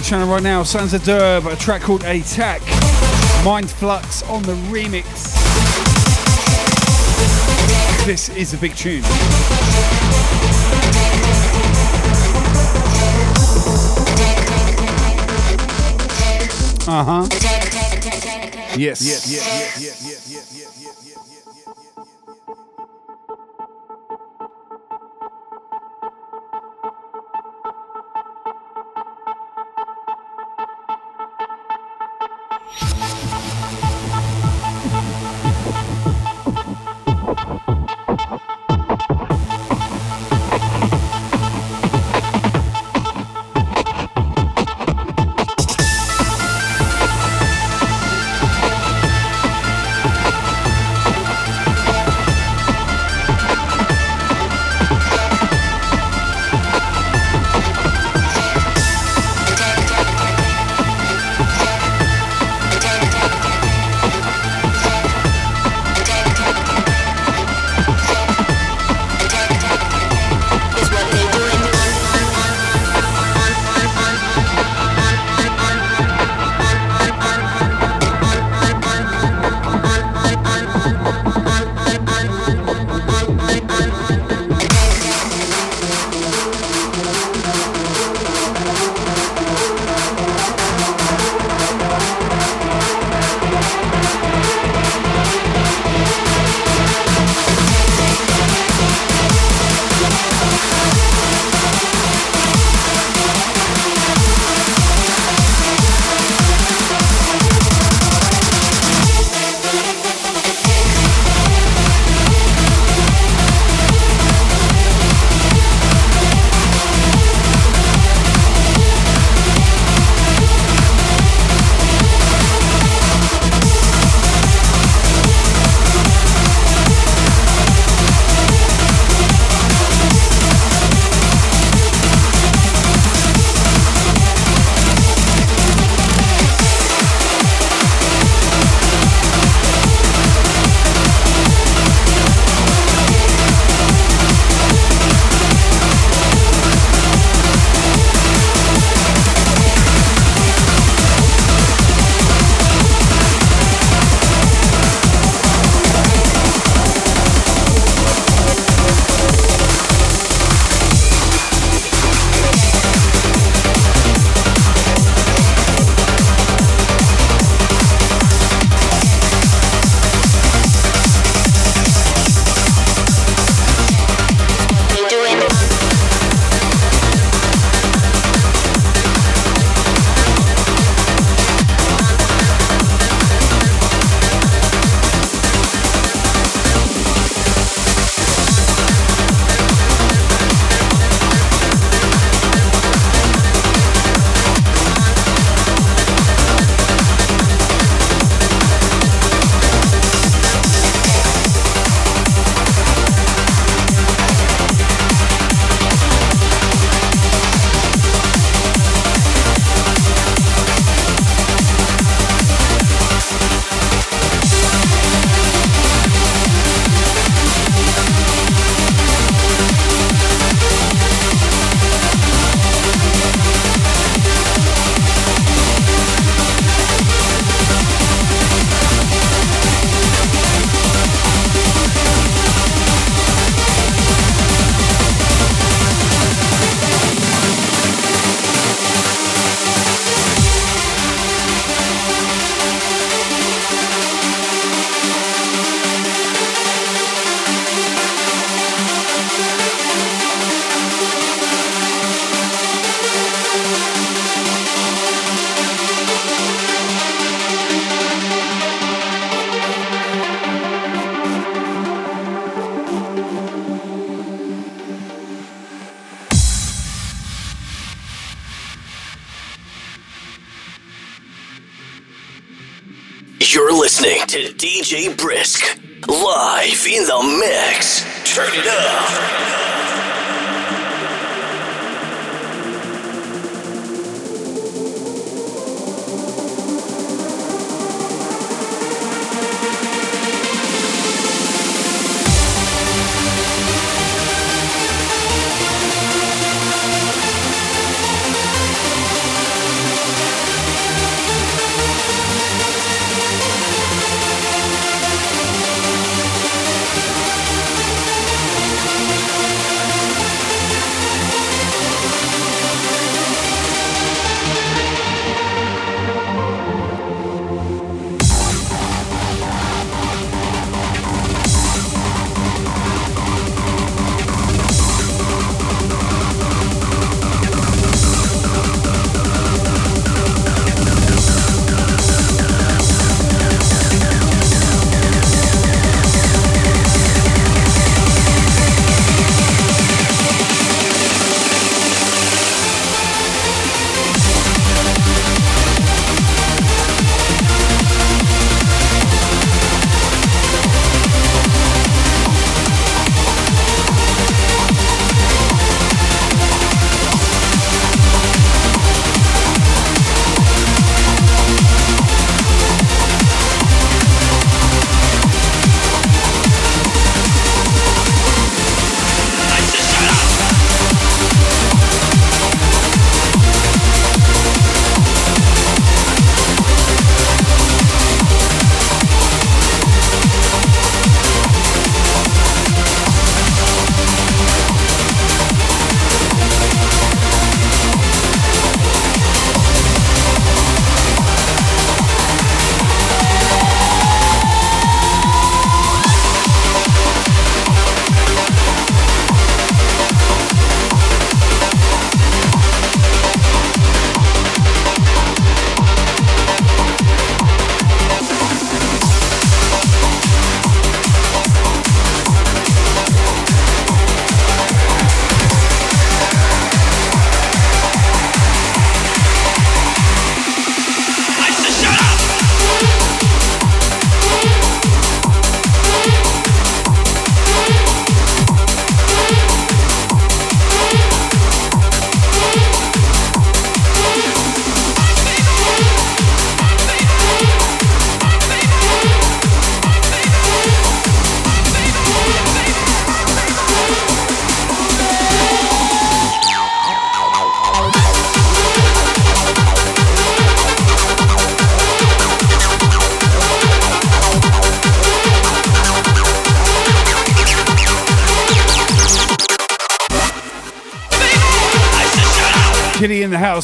The channel right now. Sons of Derb, a track called Attack. Mind Flux on the remix. This is a big tune. Uh huh. Yes. Yes. Yes. Yes. Yes. Yes. Yes.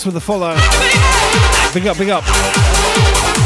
With a follow. Big up, big up.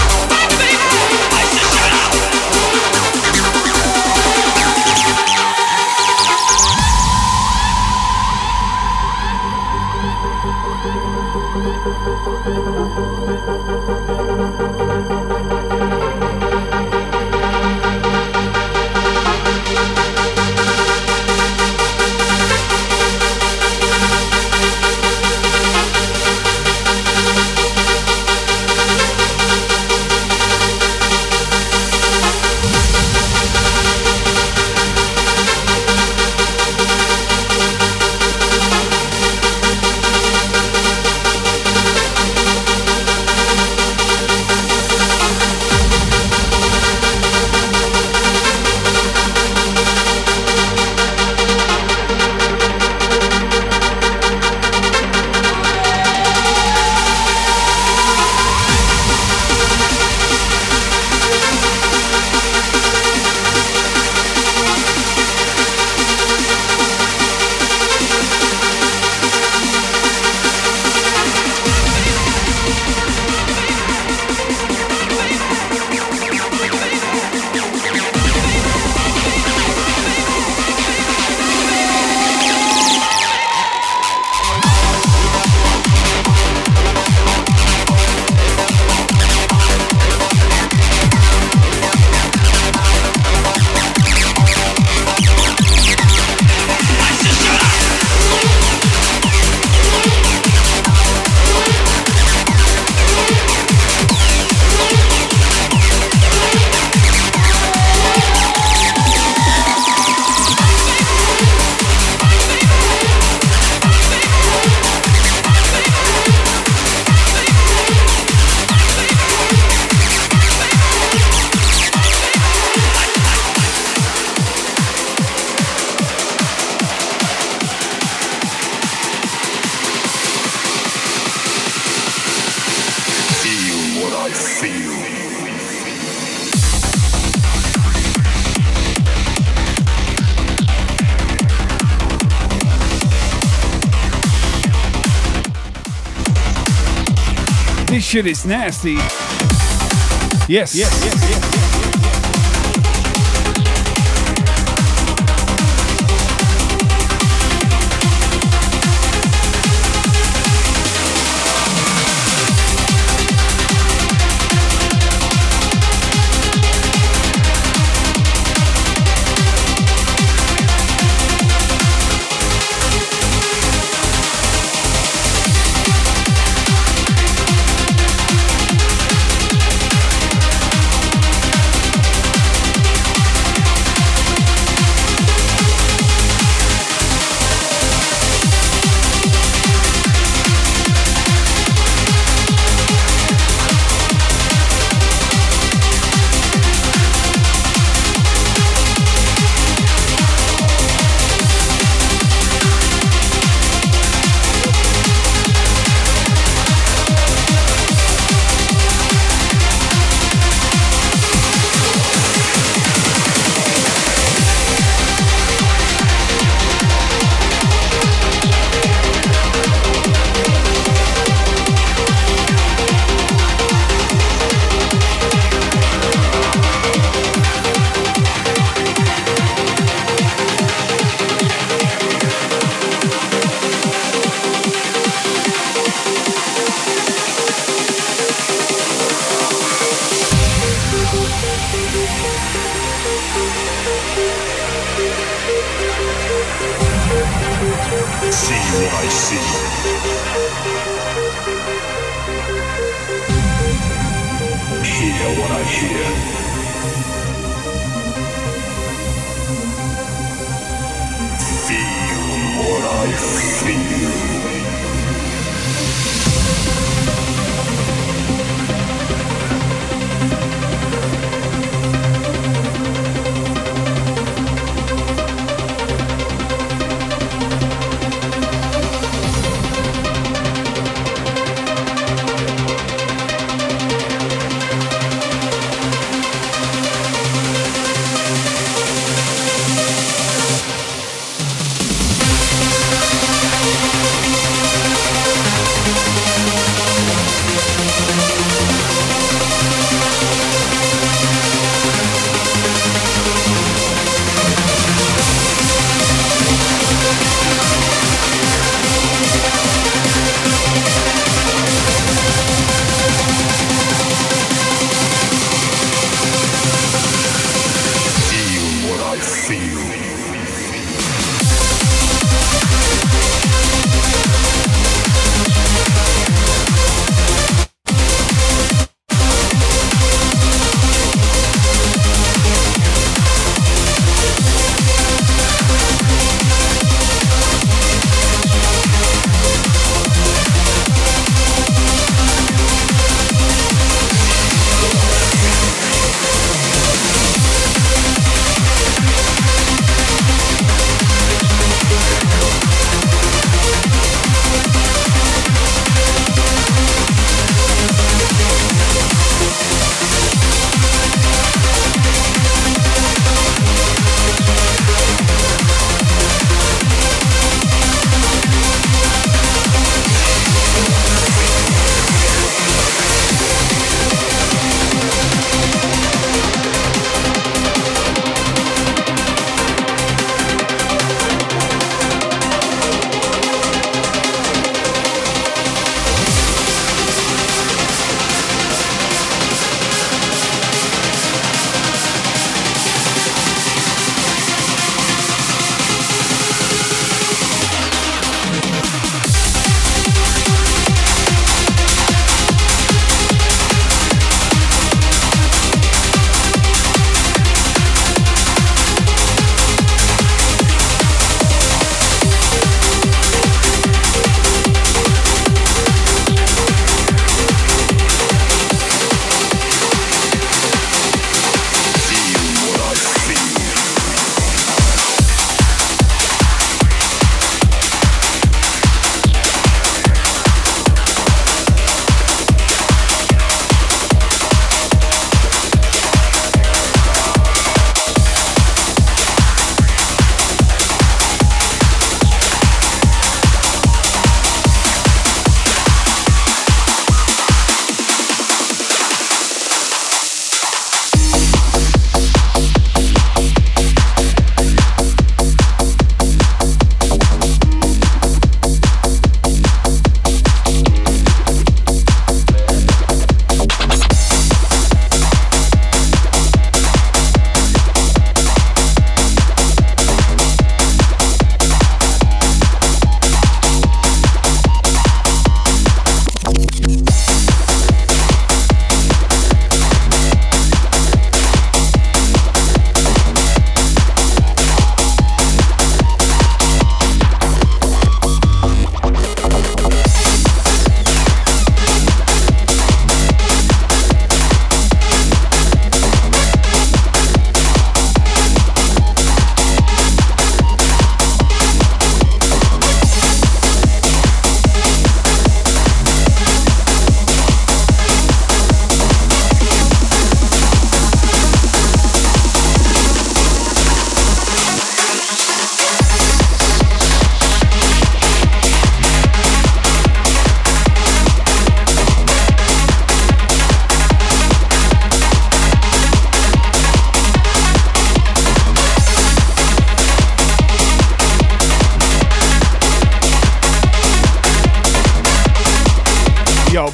Shit is nasty. Yes. Yes, yes, yes. yes.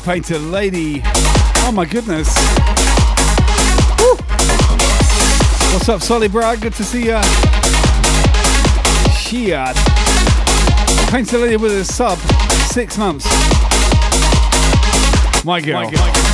Painted Lady. Oh my goodness. Woo. What's up, Solly Brad? Good to see ya. Shit. Painted Lady with a sub. Six months. My girl. My girl.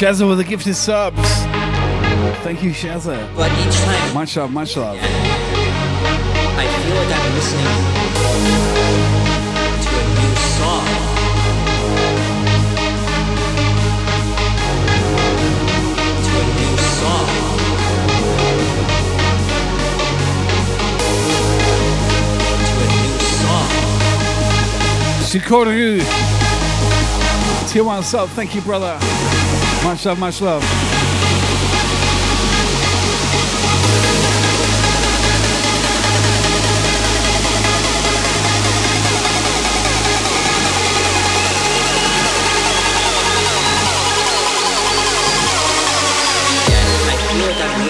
Shazza with the gifted subs. Thank you, Shazza. But each time Much love, much love. I feel like I'm listening to a new song. To a new song. To a new song. Shikoru. Tijuana sub. Thank you, brother. Much love, much love.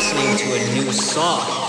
Listening to a new song.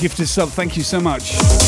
Gifted sub. Thank you so much.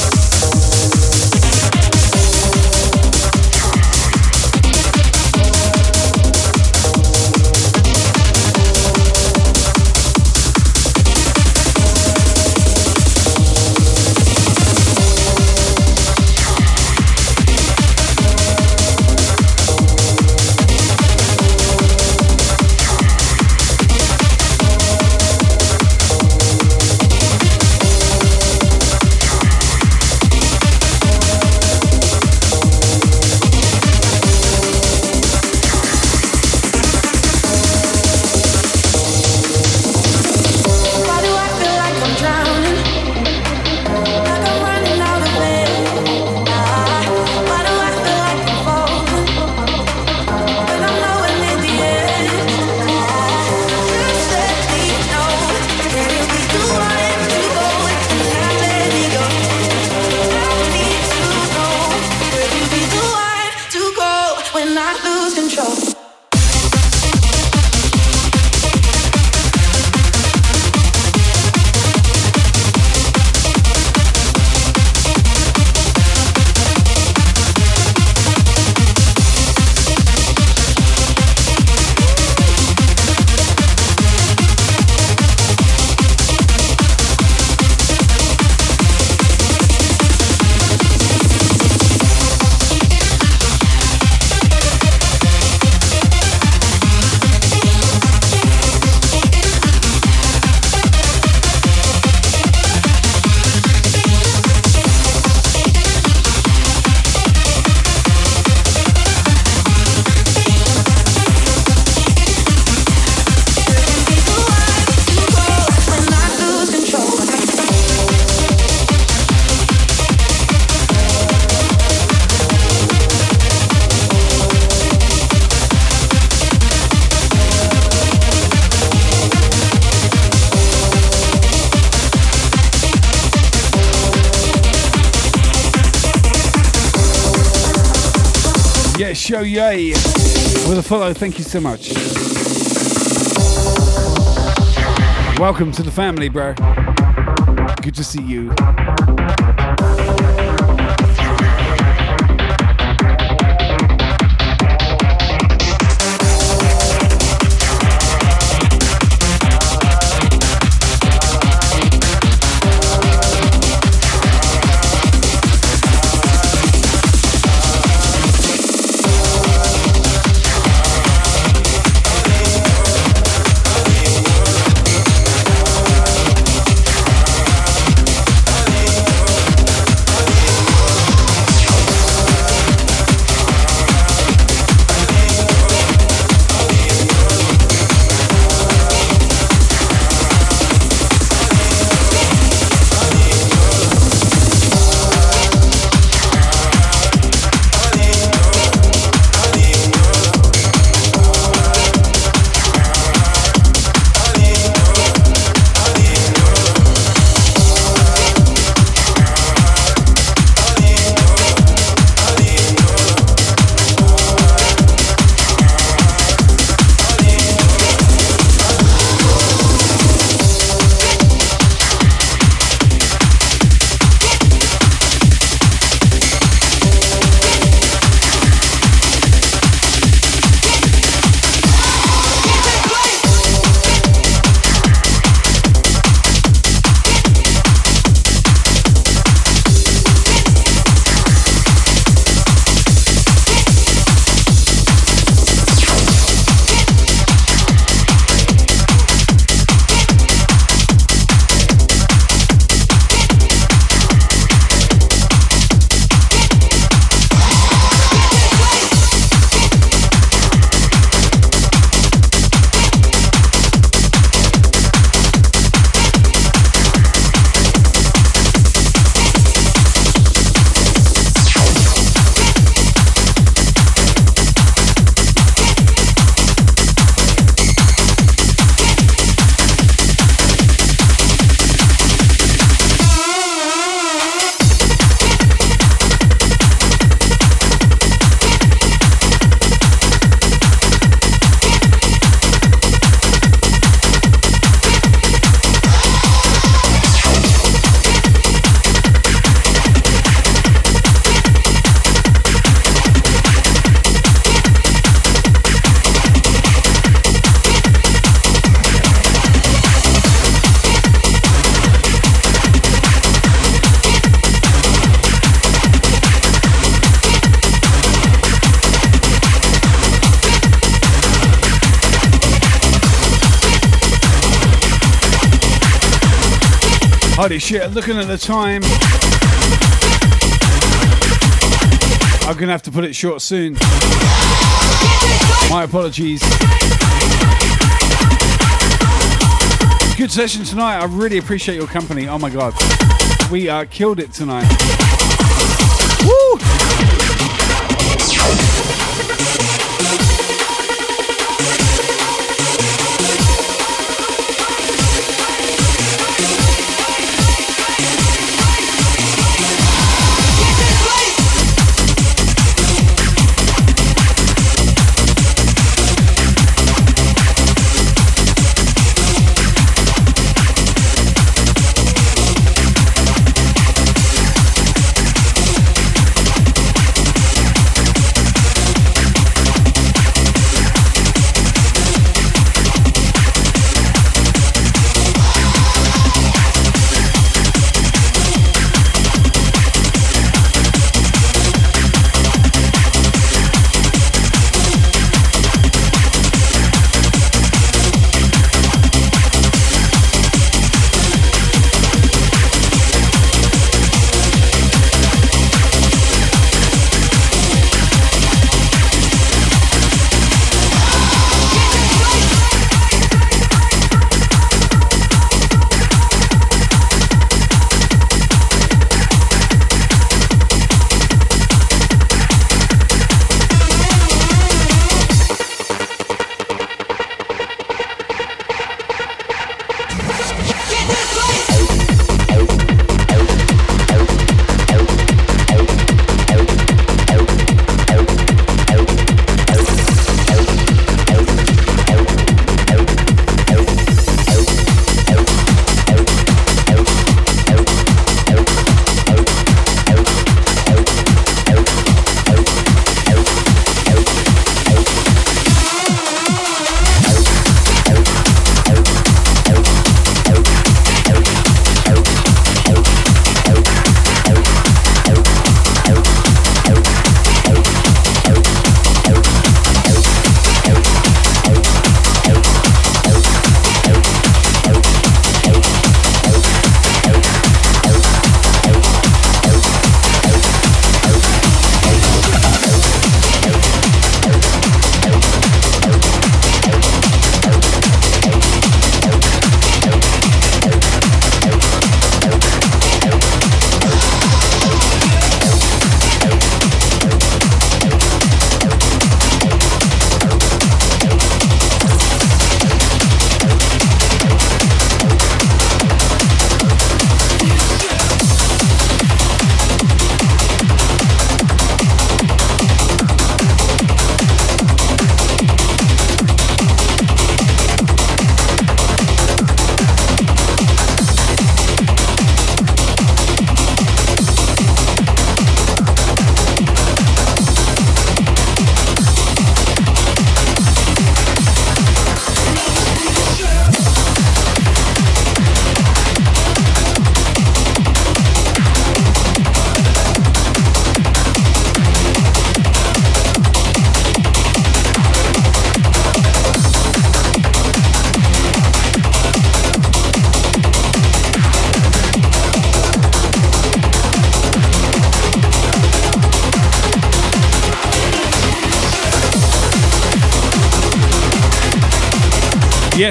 Follow. Thank you so much. Welcome to the family, bro. Good to see you. Holy shit, looking at the time. I'm gonna have to put it short soon. My apologies. Good session tonight. I really appreciate your company. Oh my god. We uh, killed it tonight.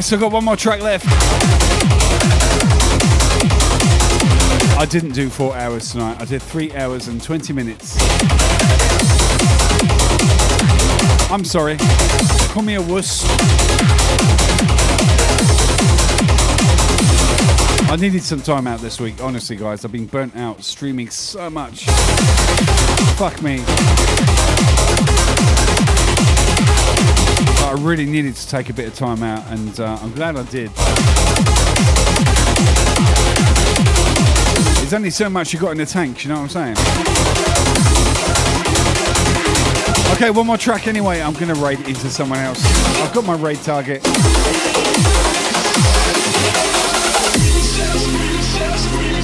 Yes, I've got one more track left. I didn't do four hours tonight. I did three hours and 20 minutes. I'm sorry. Call me a wuss. I needed some time out this week, honestly, guys. I've been burnt out streaming so much. Fuck me. I really needed to take a bit of time out, and uh, I'm glad I did. There's only so much you got in the tank, you know what I'm saying? Okay, one more track anyway. I'm gonna raid into someone else. I've got my raid target.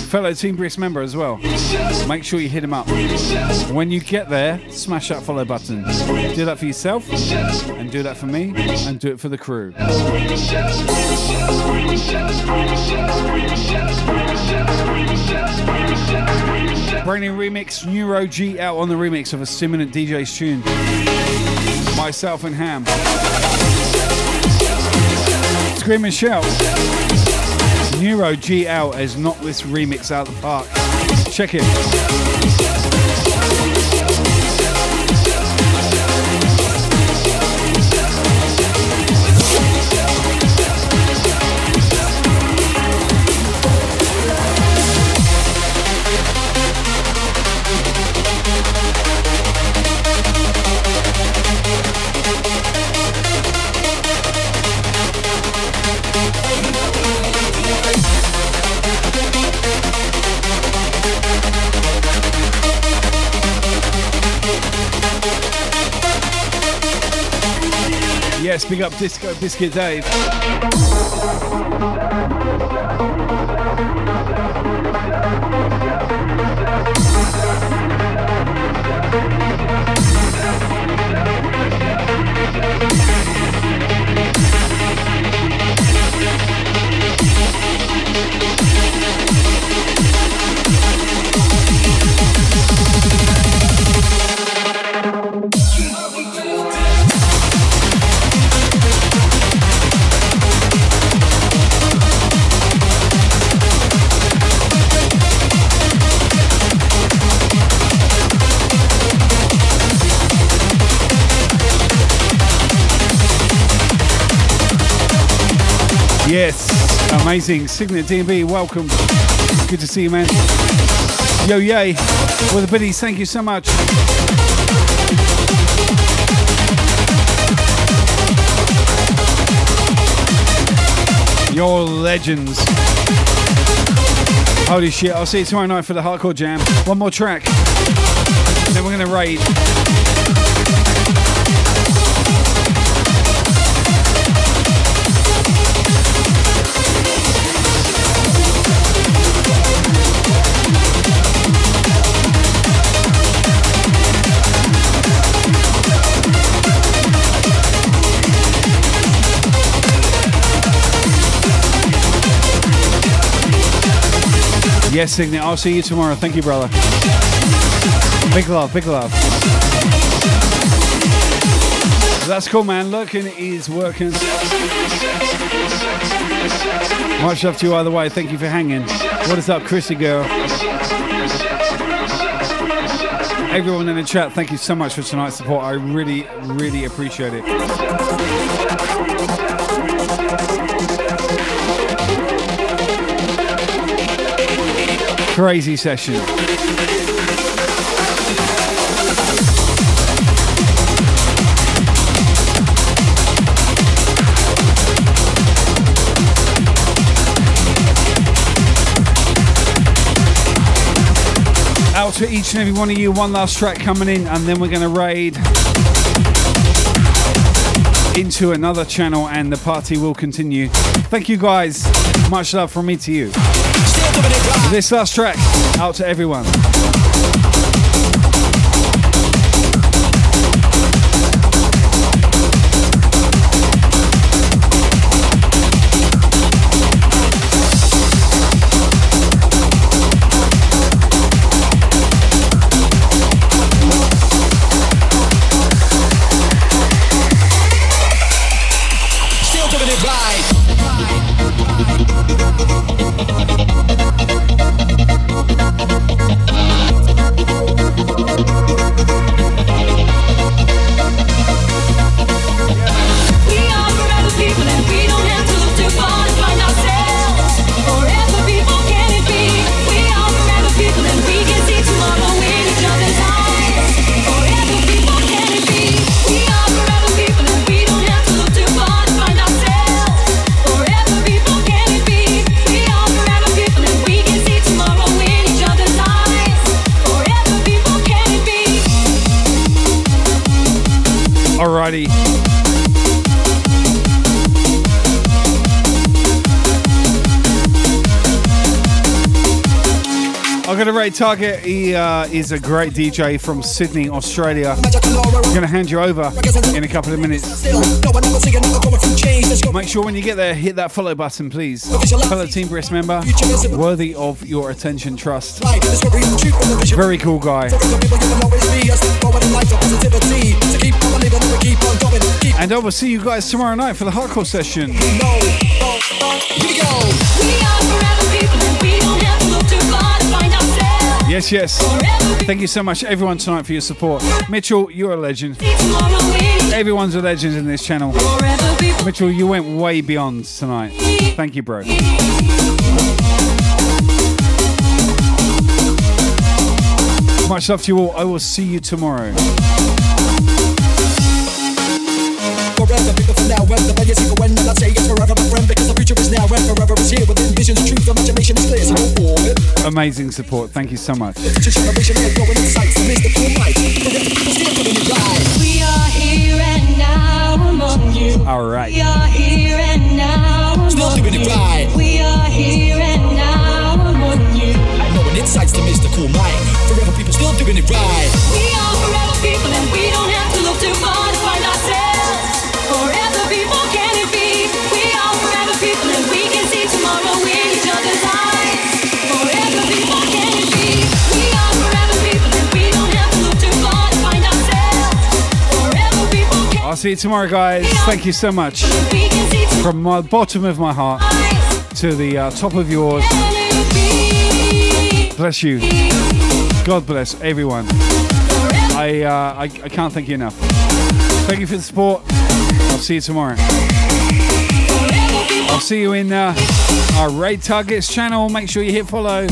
Fellow Team Brisk member as well. Make sure you hit him up. When you get there, smash that follow button. Do that for yourself, and do that for me, and do it for the crew. Brand new remix, Neuro G out on the remix of a Stimulant DJ's tune. Myself and Ham. Scream and shout. Neuro G out has knocked this remix out of the park. Check it. Big up Disco Biscuit Dave. Yes, amazing. Signet DB, welcome. Good to see you, man. Yo, yay. Well, the biddies, thank you so much. You're legends. Holy shit, I'll see you tomorrow night for the hardcore jam. One more track. Then we're gonna raid. Yes, Signet. I'll see you tomorrow. Thank you, brother. Big love, big love. That's cool, man. Lurking is working. Much love to you either way. Thank you for hanging. What is up, Chrissy girl? Everyone in the chat, thank you so much for tonight's support. I really, really appreciate it. Crazy session. Out to each and every one of you, one last track coming in, and then we're going to raid into another channel, and the party will continue. Thank you guys. Much love from me to you. This last track, out to everyone. Target. He uh, is a great DJ from Sydney, Australia. I'm gonna hand you over in a couple of minutes. Make sure when you get there, hit that follow button, please. Fellow Team Brisk member, worthy of your attention, trust. Very cool guy. And I will see you guys tomorrow night for the hardcore session. Yes, yes. Thank you so much, everyone, tonight for your support. Mitchell, you're a legend. Everyone's a legend in this channel. Mitchell, you went way beyond tonight. Thank you, bro. Much love to you all. I will see you tomorrow. Amazing support. Thank you so much. Future generation is growing insights The mystical might People still doing it right We are here and now among you. All right. We are here and now among Still doing it you. right. We are here and now among you. Knowing insights the mystical might Forever people still doing it right We are forever people and we don't see you tomorrow, guys. Thank you so much. From my bottom of my heart to the uh, top of yours. Bless you. God bless everyone. I, uh, I I can't thank you enough. Thank you for the support. I'll see you tomorrow. I'll see you in uh, our Raid Targets channel. Make sure you hit follow.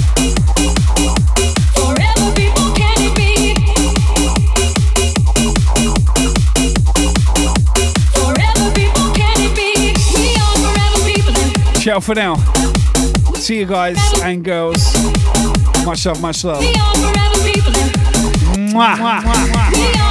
Ciao for now. See you guys and girls. Much love, much love. we are forever people and Mwah.